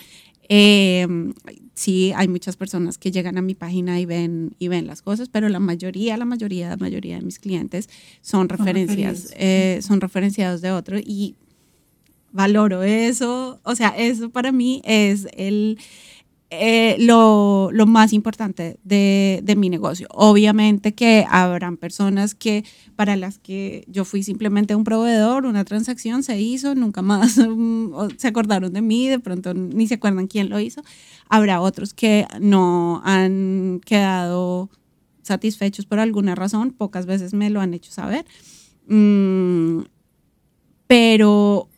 Em, sí, hay muchas personas que llegan a mi página y ven, y ven las cosas, pero la mayoría, la mayoría, la mayoría de mis clientes son referencias, eh, son referenciados de otros y valoro eso, o sea, eso para mí es el eh, lo, lo, más importante de, de, mi negocio. Obviamente que habrán personas que para las que yo fui simplemente un proveedor, una transacción se hizo, nunca más mm, se acordaron de mí, de pronto ni se acuerdan quién lo hizo. Habrá otros que no han quedado satisfechos por alguna razón, pocas veces me lo han hecho saber. Mm, pero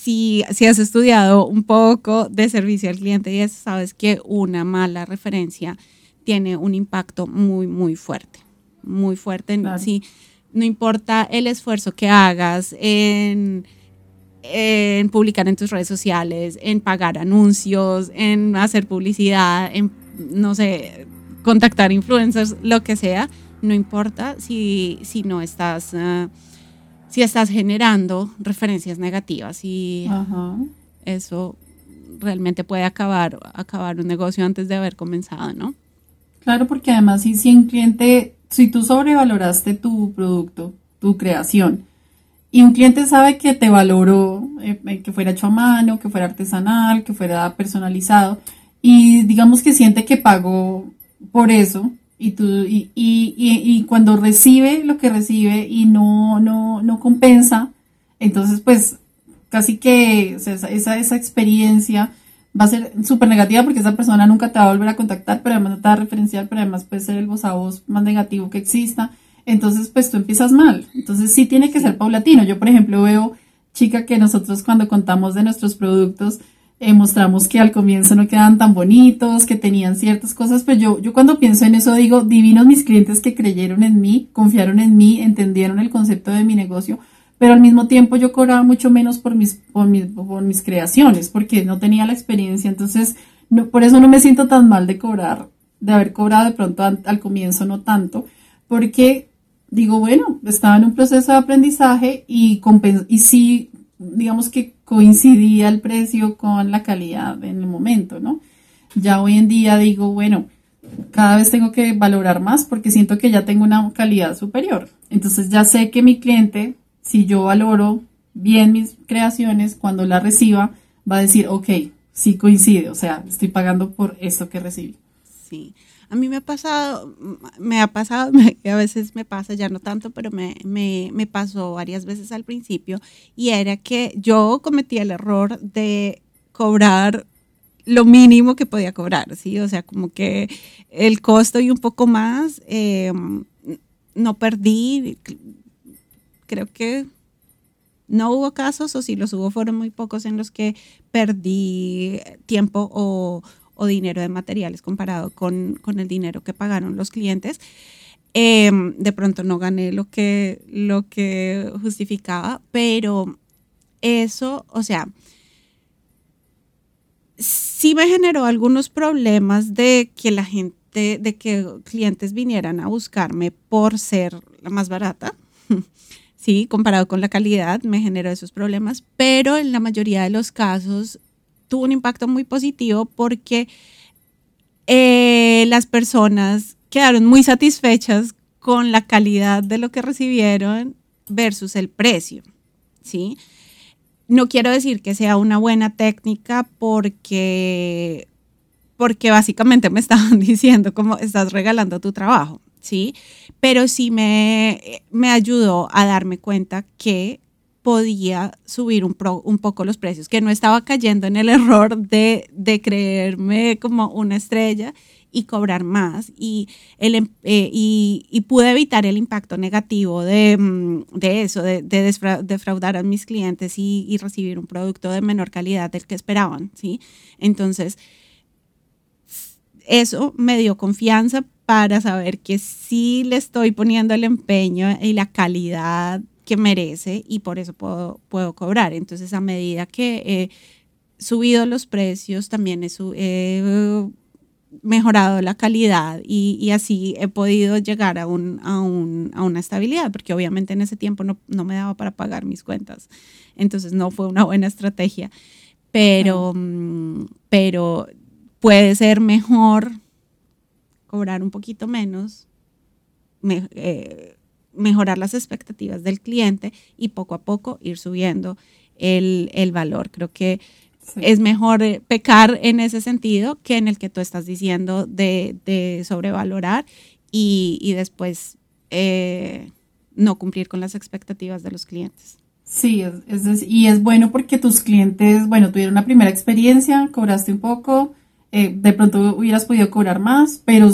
si, has estudiado un poco de servicio al cliente y sabes que una mala referencia tiene un impacto muy, muy fuerte, muy fuerte. no importa el esfuerzo que hagas en, en publicar en tus redes sociales, en pagar anuncios, en hacer publicidad, en, no sé, contactar influencers, lo que sea, no importa si, si no estás... Ah, si estás generando referencias negativas y eso realmente puede acabar, acabar un negocio antes de haber comenzado, ¿no? Claro, porque además si, si un cliente, si tú sobrevaloraste tu producto, tu creación, y un cliente sabe que te valoró, eh, eh, que fuera hecho a mano, que fuera artesanal, que fuera personalizado, y digamos que siente que pagó por eso, y, tú, y, y, y, cuando recibe lo que recibe y no, no, no compensa, entonces pues casi que esa, esa experiencia va a ser súper negativa porque esa persona nunca te va a volver a contactar, pero además no te va a referenciar, pero además puede ser el voz a voz más negativo que exista. Entonces, pues tú empiezas mal. Entonces sí tiene que ser paulatino. Yo, por ejemplo, veo chica que nosotros cuando contamos de nuestros productos, eh, mostramos que al comienzo no quedaban tan bonitos, que tenían ciertas cosas, pero yo, yo cuando pienso en eso digo, divinos mis clientes que creyeron en mí, confiaron en mí, entendieron el concepto de mi negocio, pero al mismo tiempo yo cobraba mucho menos por mis, por mis, por mis creaciones, porque no tenía la experiencia, entonces no, por eso no me siento tan mal de cobrar, de haber cobrado de pronto al, al comienzo no tanto, porque digo, bueno, estaba en un proceso de aprendizaje y, y sí, digamos que coincidía el precio con la calidad en el momento, ¿no? Ya hoy en día digo, bueno, cada vez tengo que valorar más porque siento que ya tengo una calidad superior. Entonces ya sé que mi cliente, si yo valoro bien mis creaciones, cuando la reciba, va a decir, ok, sí coincide, o sea, estoy pagando por esto que recibí. Sí. A mí me ha pasado, me ha pasado, a veces me pasa, ya no tanto, pero me, me, pasó varias veces al principio, y era que yo cometí el error de cobrar lo mínimo que podía cobrar, ¿sí? O sea, como que el costo y un poco más, em, no perdí, creo que no hubo casos, o si los hubo fueron muy pocos en los que perdí tiempo o, o dinero de materiales comparado con, el dinero que pagaron los clientes. Em, de pronto no gané lo que, lo que justificaba, pero eso, o sea, sí me generó algunos problemas de que la gente, de que clientes vinieran a buscarme por ser la más barata. Sí, comparado con la calidad, me generó esos problemas, pero en la mayoría de los casos tuvo un impacto muy positivo porque eh, las personas quedaron muy satisfechas con la calidad de lo que recibieron versus el precio, ¿sí? No quiero decir que sea una buena técnica porque, porque básicamente me estaban diciendo como estás regalando tu trabajo, ¿sí? Pero sí me, me ayudó a darme cuenta que podía subir un, un, poco los precios, que no estaba cayendo en el error de, de creerme como una estrella y cobrar más y, el, em, eh, y, y, pude evitar el impacto negativo de, mm, de eso, de, de, defraudar a mis clientes y, y, recibir un producto de menor calidad del que esperaban, ¿sí? Entonces, eso me dio confianza para saber que sí le estoy poniendo el empeño y la calidad que merece y por eso puedo, puedo cobrar. Entonces, a medida que he subido los precios, también he, mejorado la calidad y, así he podido llegar a, un, a, un, a, una estabilidad, porque obviamente en ese tiempo no, no, me daba para pagar mis cuentas. Entonces, no fue una buena estrategia, pero, mm, pero puede ser mejor cobrar un poquito menos, eh, mejorar las expectativas del cliente y poco a poco ir subiendo el, valor. Creo que es mejor eh, pecar en ese sentido que en el que tú estás diciendo de, sobrevalorar y, después eh, no cumplir con las expectativas de los clientes. Sí, y es bueno porque tus clientes, bueno, tuvieron una primera experiencia, cobraste un poco, eh, de pronto hubieras podido cobrar más, pero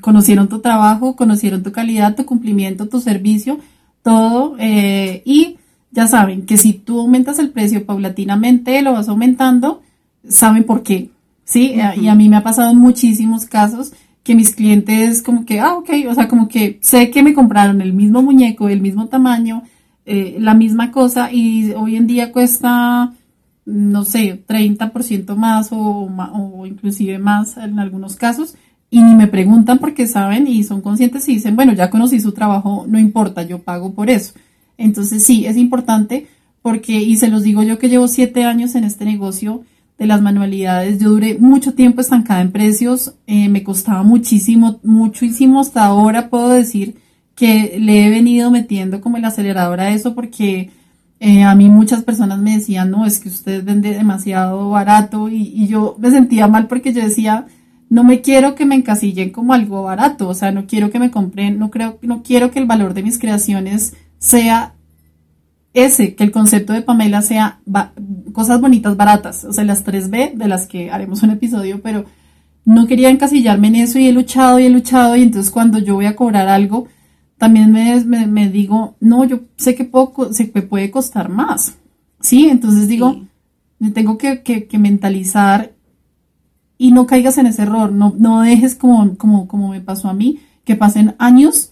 conocieron tu trabajo, conocieron tu calidad, tu cumplimiento, tu servicio, todo. Eh, y ya saben que si tú aumentas el precio paulatinamente, lo vas aumentando, saben por qué. Sí, eh, y a mí me ha pasado en muchísimos casos que mis clientes como que, ah, ok, o sea, como que sé que me compraron el mismo muñeco, el mismo tamaño, la misma cosa y hoy en día cuesta no sé, 30% más o, o inclusive más en algunos casos, y ni me preguntan porque saben y son conscientes y dicen, bueno, ya conocí su trabajo, no importa, yo pago por eso. Entonces sí, es importante porque, y se los digo yo que llevo siete años en este negocio de las manualidades, yo duré mucho tiempo estancada en precios, eh, me costaba muchísimo, muchísimo hasta ahora puedo decir que le he venido metiendo como el acelerador a eso porque eh, a mí muchas personas me decían, no, es que usted vende demasiado barato y, yo me sentía mal porque yo decía, no me quiero que me encasillen como algo barato, o sea, no quiero que me compren, no creo, no quiero que el valor de mis creaciones sea ese, que el concepto de Pamela sea cosas bonitas baratas, o sea, las 3B de las que haremos un episodio, pero no quería encasillarme en eso y he luchado y he luchado y entonces cuando yo voy a cobrar algo, también me, me, digo, no, yo sé que poco, se me puede costar más. ¿Sí? Entonces digo, me tengo que, que, mentalizar y no caigas en ese error, no, no dejes como, como, como me pasó a mí, que pasen años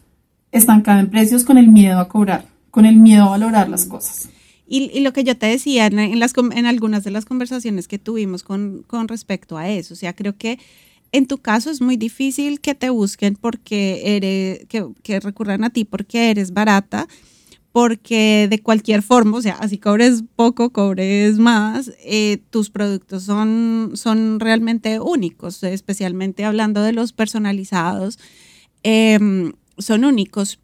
estancada en precios con el miedo a cobrar, con el miedo a valorar las cosas. Y, y, lo que yo te decía en, las, en algunas de las conversaciones que tuvimos con, con respecto a eso, o sea, creo que en tu caso es muy difícil que te busquen porque eres, que, recurran a ti porque eres barata, porque de cualquier forma, o sea, así cobres poco, cobres más, eh, tus productos son, son realmente únicos, especialmente hablando de los personalizados, em, son únicos,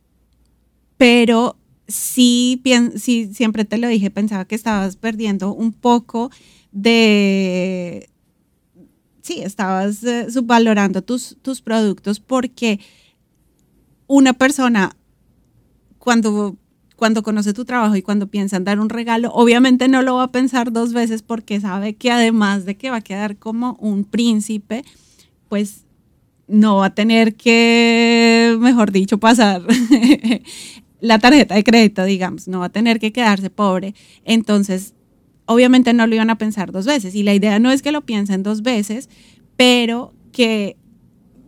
pero sí, sí, siempre te lo dije, pensaba que estabas perdiendo un poco de sí, estabas eh, subvalorando tus, tus productos porque una persona cuando, cuando conoce tu trabajo y cuando piensa en dar un regalo, obviamente no lo va a pensar dos veces porque sabe que además de que va a quedar como un príncipe, pues no va a tener que, mejor dicho, pasar la tarjeta de crédito, digamos, no va a tener que quedarse pobre. Entonces, obviamente no lo iban a pensar dos veces. Y la idea no es que lo piensen dos veces, pero que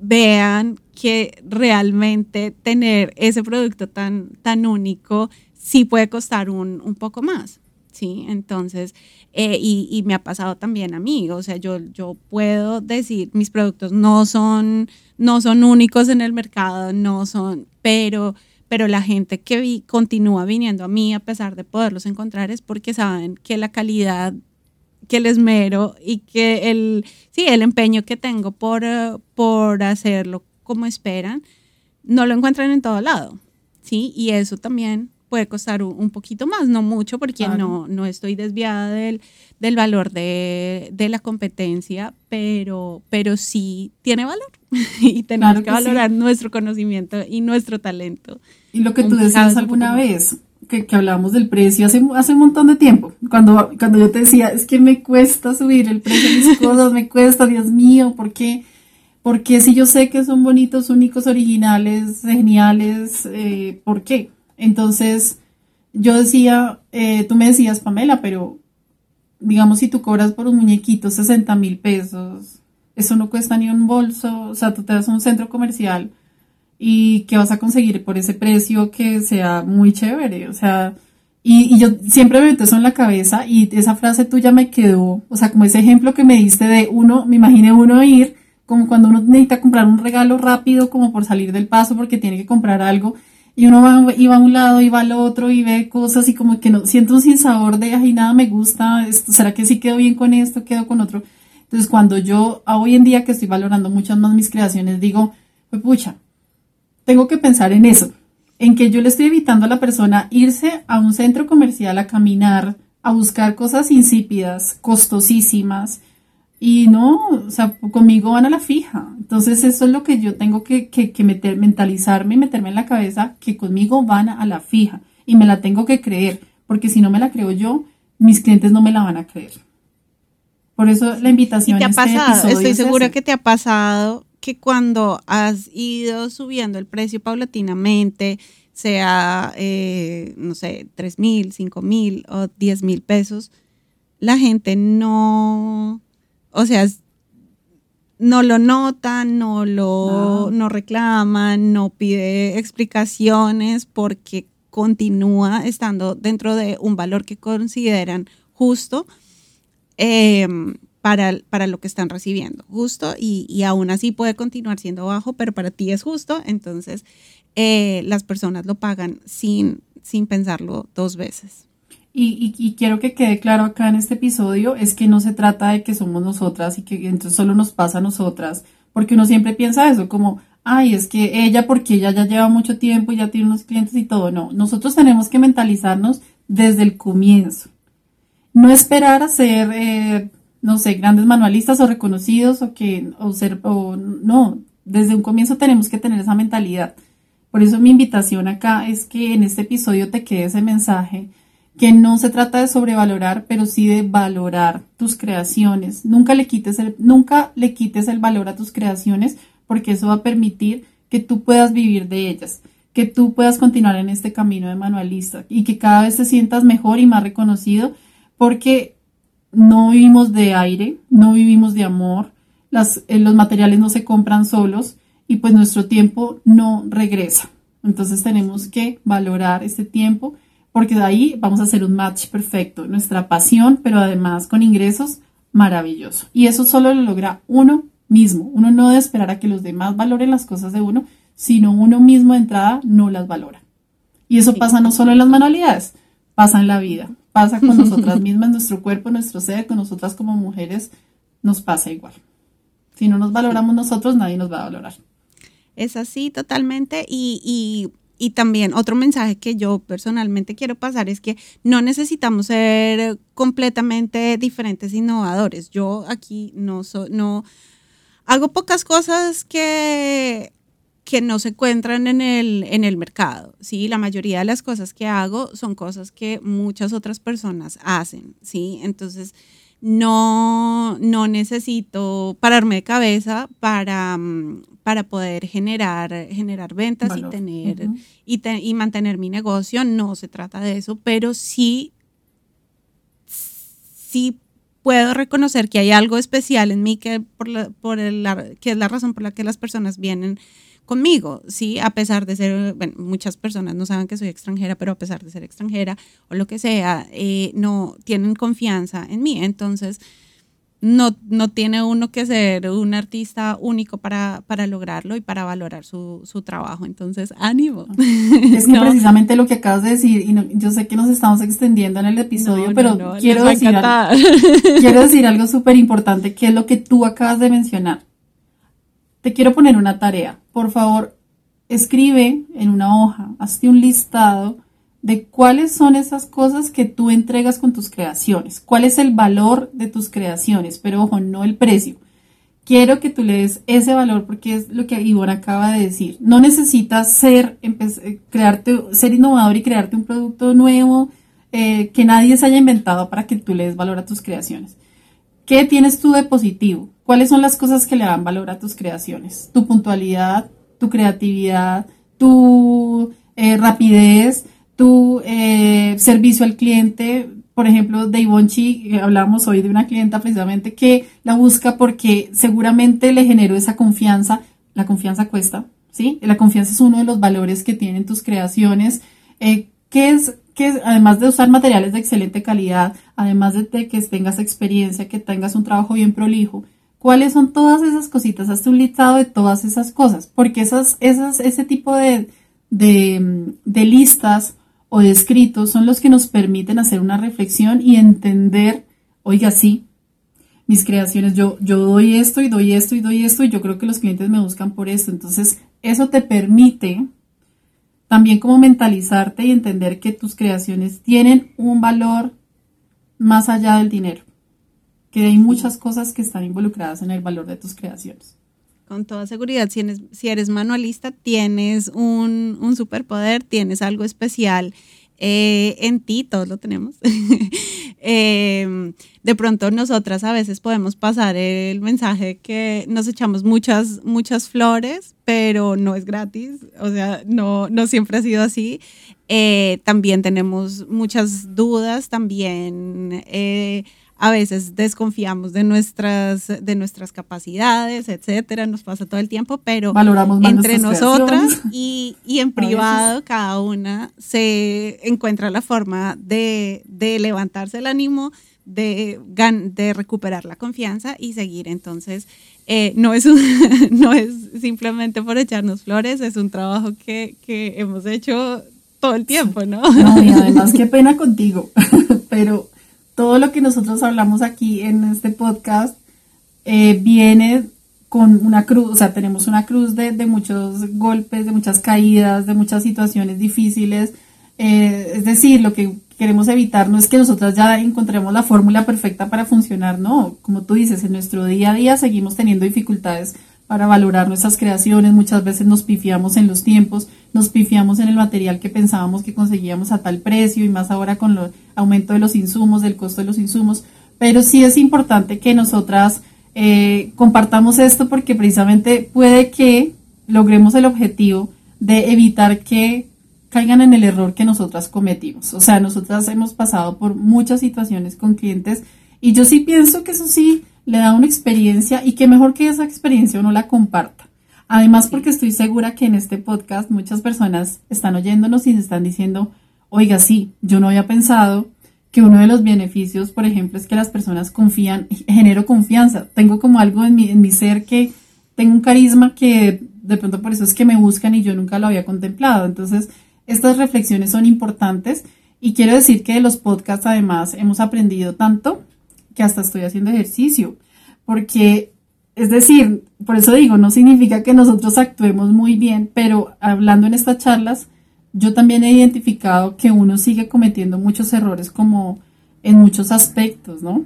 vean que realmente tener ese producto tan, tan único sí puede costar un, un poco más. ¿sí? Entonces, eh, y, y, me ha pasado también a mí, o sea, yo, yo puedo decir, mis productos no son, no son únicos en el mercado, no son, pero pero la gente que vi, continúa viniendo a mí a pesar de poderlos encontrar es porque saben que la calidad, que el esmero y que el, sí, el empeño que tengo por, eh, por hacerlo como esperan, no lo encuentran en todo lado, ¿sí? Y eso también puede costar un, poquito más, no mucho, porque no, no estoy desviada del, del valor de, de, la competencia, pero, pero sí tiene valor y tenemos que, valorar nuestro conocimiento y nuestro talento. Y lo que tú decías alguna vez, que, que hablábamos del precio hace, hace un montón de tiempo, cuando, cuando yo te decía, es que me cuesta subir el precio de mis cosas, me cuesta, Dios mío, ¿por qué? Porque si yo sé que son bonitos, únicos, originales, geniales, eh, ¿por qué? Entonces, yo decía, eh, tú me decías, Pamela, pero digamos, si tú cobras por un muñequito 60 mil pesos, eso no cuesta ni un bolso, o sea, tú te das a un centro comercial y que vas a conseguir por ese precio que sea muy chévere, o sea, y, yo siempre me meto eso en la cabeza y esa frase tuya me quedó, o sea, como ese ejemplo que me diste de uno, me imaginé uno ir, como cuando uno necesita comprar un regalo rápido, como por salir del paso porque tiene que comprar algo, y uno va, a un lado y va al otro y ve cosas y como que no, siento un sinsabor de, ay, nada me gusta, ¿será que sí quedo bien con esto, quedo con otro? Entonces, cuando yo, hoy en día que estoy valorando muchas más mis creaciones, digo, pues pucha, tengo que pensar en eso, en que yo le estoy evitando a la persona irse a un centro comercial a caminar, a buscar cosas insípidas, costosísimas, y no, o sea, conmigo van a la fija. Entonces eso es lo que yo tengo que, que, meter, mentalizarme y meterme en la cabeza, que conmigo van a la fija. Y me la tengo que creer, porque si no me la creo yo, mis clientes no me la van a creer. Por eso la invitación. ¿Y te ha este pasado? Estoy segura que te ha pasado que cuando has ido subiendo el precio paulatinamente, sea, eh, no sé, 3 mil, 5 mil o 10 mil pesos, la gente no o sea, no lo nota, no lo no. reclama, no pide explicaciones porque continúa estando dentro de un valor que consideran justo em, para, para, lo que están recibiendo, justo, y, aún así puede continuar siendo bajo, pero para ti es justo, entonces eh, las personas lo pagan sin, sin pensarlo dos veces. Y, quiero que quede claro acá en este episodio, es que no se trata de que somos nosotras y que entonces solo nos pasa a nosotras, porque uno siempre piensa eso, como, ay, es que ella, porque ella ya lleva mucho tiempo y ya tiene unos clientes y todo. No, nosotros tenemos que mentalizarnos desde el comienzo. No esperar a ser, eh, no sé, grandes manualistas o reconocidos o que, o ser, o no, desde un comienzo tenemos que tener esa mentalidad. Por eso mi invitación acá es que en este episodio te quede ese mensaje que no se trata de sobrevalorar, pero sí de valorar tus creaciones. Nunca le quites el, nunca le quites el valor a tus creaciones porque eso va a permitir que tú puedas vivir de ellas, que tú puedas continuar en este camino de manualista y que cada vez te sientas mejor y más reconocido porque no vivimos de aire, no vivimos de amor, eh, los materiales no se compran solos y pues nuestro tiempo no regresa. Entonces tenemos que valorar este tiempo porque de ahí vamos a hacer un match perfecto, nuestra pasión, pero además con ingresos maravilloso. Y eso solo lo logra uno mismo. Uno no debe esperar a que los demás valoren las cosas de uno, sino uno mismo de entrada no las valora. Y eso pasa no solo en las manualidades, pasa en la vida, pasa con nosotras mismas, nuestro cuerpo, nuestro ser, con nosotras como mujeres, nos pasa igual. Si no nos valoramos nosotros, nadie nos va a valorar. Es así totalmente y, y y también otro mensaje que yo personalmente quiero pasar es que no necesitamos ser completamente diferentes, innovadores. Yo aquí no soy, no hago pocas cosas que que no se encuentran en el, en el mercado, ¿sí? La mayoría de las cosas que hago son cosas que muchas otras personas hacen, ¿sí? Entonces, no, no necesito pararme de cabeza para, mm, para poder generar, generar ventas y tener y, y, mantener mi negocio. No se trata de eso, pero sí, sí puedo reconocer que hay algo especial en mí que, por por el, que es la razón por la que las personas vienen conmigo, ¿sí? A pesar de ser, bueno, muchas personas no saben que soy extranjera, pero a pesar de ser extranjera o lo que sea, eh, no tienen confianza en mí. Entonces, no, no tiene uno que ser un artista único para, para lograrlo y para valorar su, su trabajo. Entonces, ánimo. Es que precisamente lo que acabas de decir, y yo sé que nos estamos extendiendo en el episodio, pero quiero, decir algo, quiero decir algo súper importante, que es lo que tú acabas de mencionar. Te quiero poner una tarea. Por favor, escribe en una hoja, hazte un listado de cuáles son esas cosas que tú entregas con tus creaciones, cuál es el valor de tus creaciones, pero ojo, no el precio. Quiero que tú le des ese valor porque es lo que Ivonne acaba de decir. No necesitas ser, eh, crearte, ser innovador y crearte un producto nuevo eh, que nadie se haya inventado para que tú le des valor a tus creaciones. ¿Qué tienes tú de positivo? ¿Cuáles son las cosas que le dan valor a tus creaciones? Tu puntualidad, tu creatividad, tu eh, rapidez, tu eh, servicio al cliente. Por ejemplo, de Ivonchi, eh, hablamos hoy de una clienta precisamente que la busca porque seguramente le generó esa confianza. La confianza cuesta, ¿sí? La confianza es uno de los valores que tienen tus creaciones. ¿Qué es que además de usar materiales de excelente calidad, además de que tengas experiencia, que tengas un trabajo bien prolijo, ¿cuáles son todas esas cositas? Hazte un listado de todas esas cosas, porque esas, esas, ese tipo de, de, listas o de escritos son los que nos permiten hacer una reflexión y entender, oiga, sí, mis creaciones, yo, yo doy esto y doy esto y doy esto y yo creo que los clientes me buscan por esto. Entonces, eso te permite también como mentalizarte y entender que tus creaciones tienen un valor más allá del dinero, que hay muchas cosas que están involucradas en el valor de tus creaciones. Con toda seguridad, si eres, si eres manualista, tienes un, un superpoder, tienes algo especial eh, en ti, todos lo tenemos. Em, de pronto nosotras a veces podemos pasar el mensaje que nos echamos muchas, muchas flores, pero no es gratis, o sea, no, no siempre ha sido así. Eh, también tenemos muchas dudas, también eh, a veces desconfiamos de nuestras, de nuestras capacidades, etcétera, nos pasa todo el tiempo, pero entre nosotras y, y, en privado cada una se encuentra la forma de, de levantarse el ánimo, de, de recuperar la confianza y seguir. Entonces, eh, no, es no es simplemente por echarnos flores, es un trabajo que, que hemos hecho todo el tiempo, ¿no? No, y además qué pena contigo, pero todo lo que nosotros hablamos aquí en este podcast eh, viene con una cruz, o sea, tenemos una cruz de, muchos golpes, de muchas caídas, de muchas situaciones difíciles. Eh, es decir, lo que queremos evitar no es que nosotras ya encontremos la fórmula perfecta para funcionar, no, como tú dices, en nuestro día a día seguimos teniendo dificultades para valorar nuestras creaciones, muchas veces nos pifiamos en los tiempos, nos pifiamos en el material que pensábamos que conseguíamos a tal precio y más ahora con el aumento de los insumos, del costo de los insumos, pero sí es importante que nosotras eh, compartamos esto porque precisamente puede que logremos el objetivo de evitar que caigan en el error que nosotras cometimos. O sea, nosotras hemos pasado por muchas situaciones con clientes y yo sí pienso que eso sí le da una experiencia y que mejor que esa experiencia uno la comparta. Además, porque estoy segura que en este podcast muchas personas están oyéndonos y se están diciendo, oiga, sí, yo no había pensado que uno de los beneficios, por ejemplo, es que las personas confían, genero confianza. Tengo como algo en mi, en mi ser que tengo un carisma que de pronto por eso es que me buscan y yo nunca lo había contemplado. Entonces, estas reflexiones son importantes y quiero decir que de los podcasts además hemos aprendido tanto que hasta estoy haciendo ejercicio, porque, es decir, por eso digo, no significa que nosotros actuemos muy bien, pero hablando en estas charlas, yo también he identificado que uno sigue cometiendo muchos errores como en muchos aspectos, ¿no?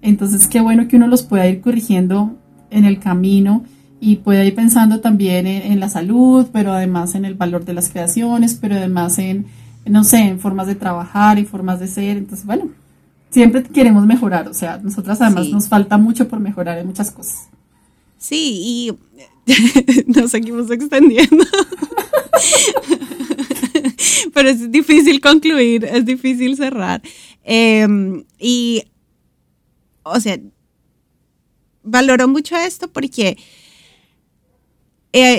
Entonces, qué bueno que uno los pueda ir corrigiendo en el camino y pueda ir pensando también en, la salud, pero además en el valor de las creaciones, pero además en, no sé, en formas de trabajar y formas de ser. Entonces, bueno, siempre queremos mejorar, o sea, nosotras además nos falta mucho por mejorar en muchas cosas. Sí, y nos seguimos extendiendo. Pero es difícil concluir, es difícil cerrar. Em, y, o sea, valoro mucho esto porque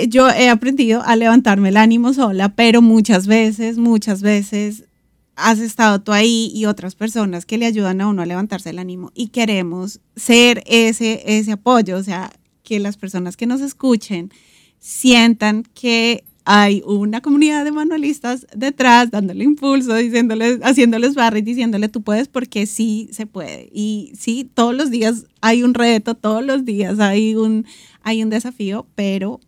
yo he aprendido a levantarme el ánimo sola, pero muchas veces, muchas veces has estado tú ahí y otras personas que le ayudan a uno a levantarse el ánimo y queremos ser ese, ese apoyo, o sea, que las personas que nos escuchen sientan que hay una comunidad de manualistas detrás dándole impulso, diciéndoles, haciéndoles barra diciéndole tú puedes porque sí se puede. Y sí, todos los días hay un reto, todos los días hay un, hay un desafío, pero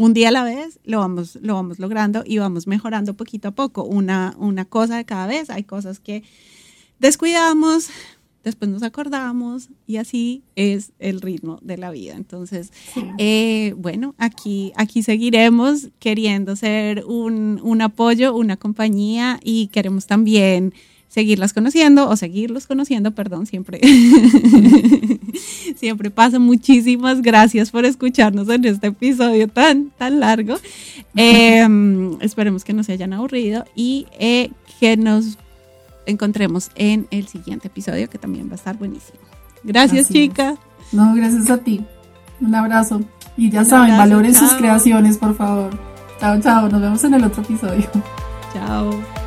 un día a la vez lo vamos, lo vamos logrando y vamos mejorando poquito a poco, una, una cosa de cada vez. Hay cosas que descuidamos, después nos acordamos y así es el ritmo de la vida. Entonces, eh, bueno, aquí, aquí seguiremos queriendo ser un, un apoyo, una compañía y queremos también seguirlas conociendo o seguirlos conociendo, perdón, siempre, siempre pasa. Muchísimas gracias por escucharnos en este episodio tan, tan largo. Em, esperemos que no se hayan aburrido y eh, que nos encontremos en el siguiente episodio que también va a estar buenísimo. Gracias, chica. No, gracias a ti. Un abrazo. Y ya saben, valoren sus creaciones, por favor. Chao, chao. Nos vemos en el otro episodio. Chao.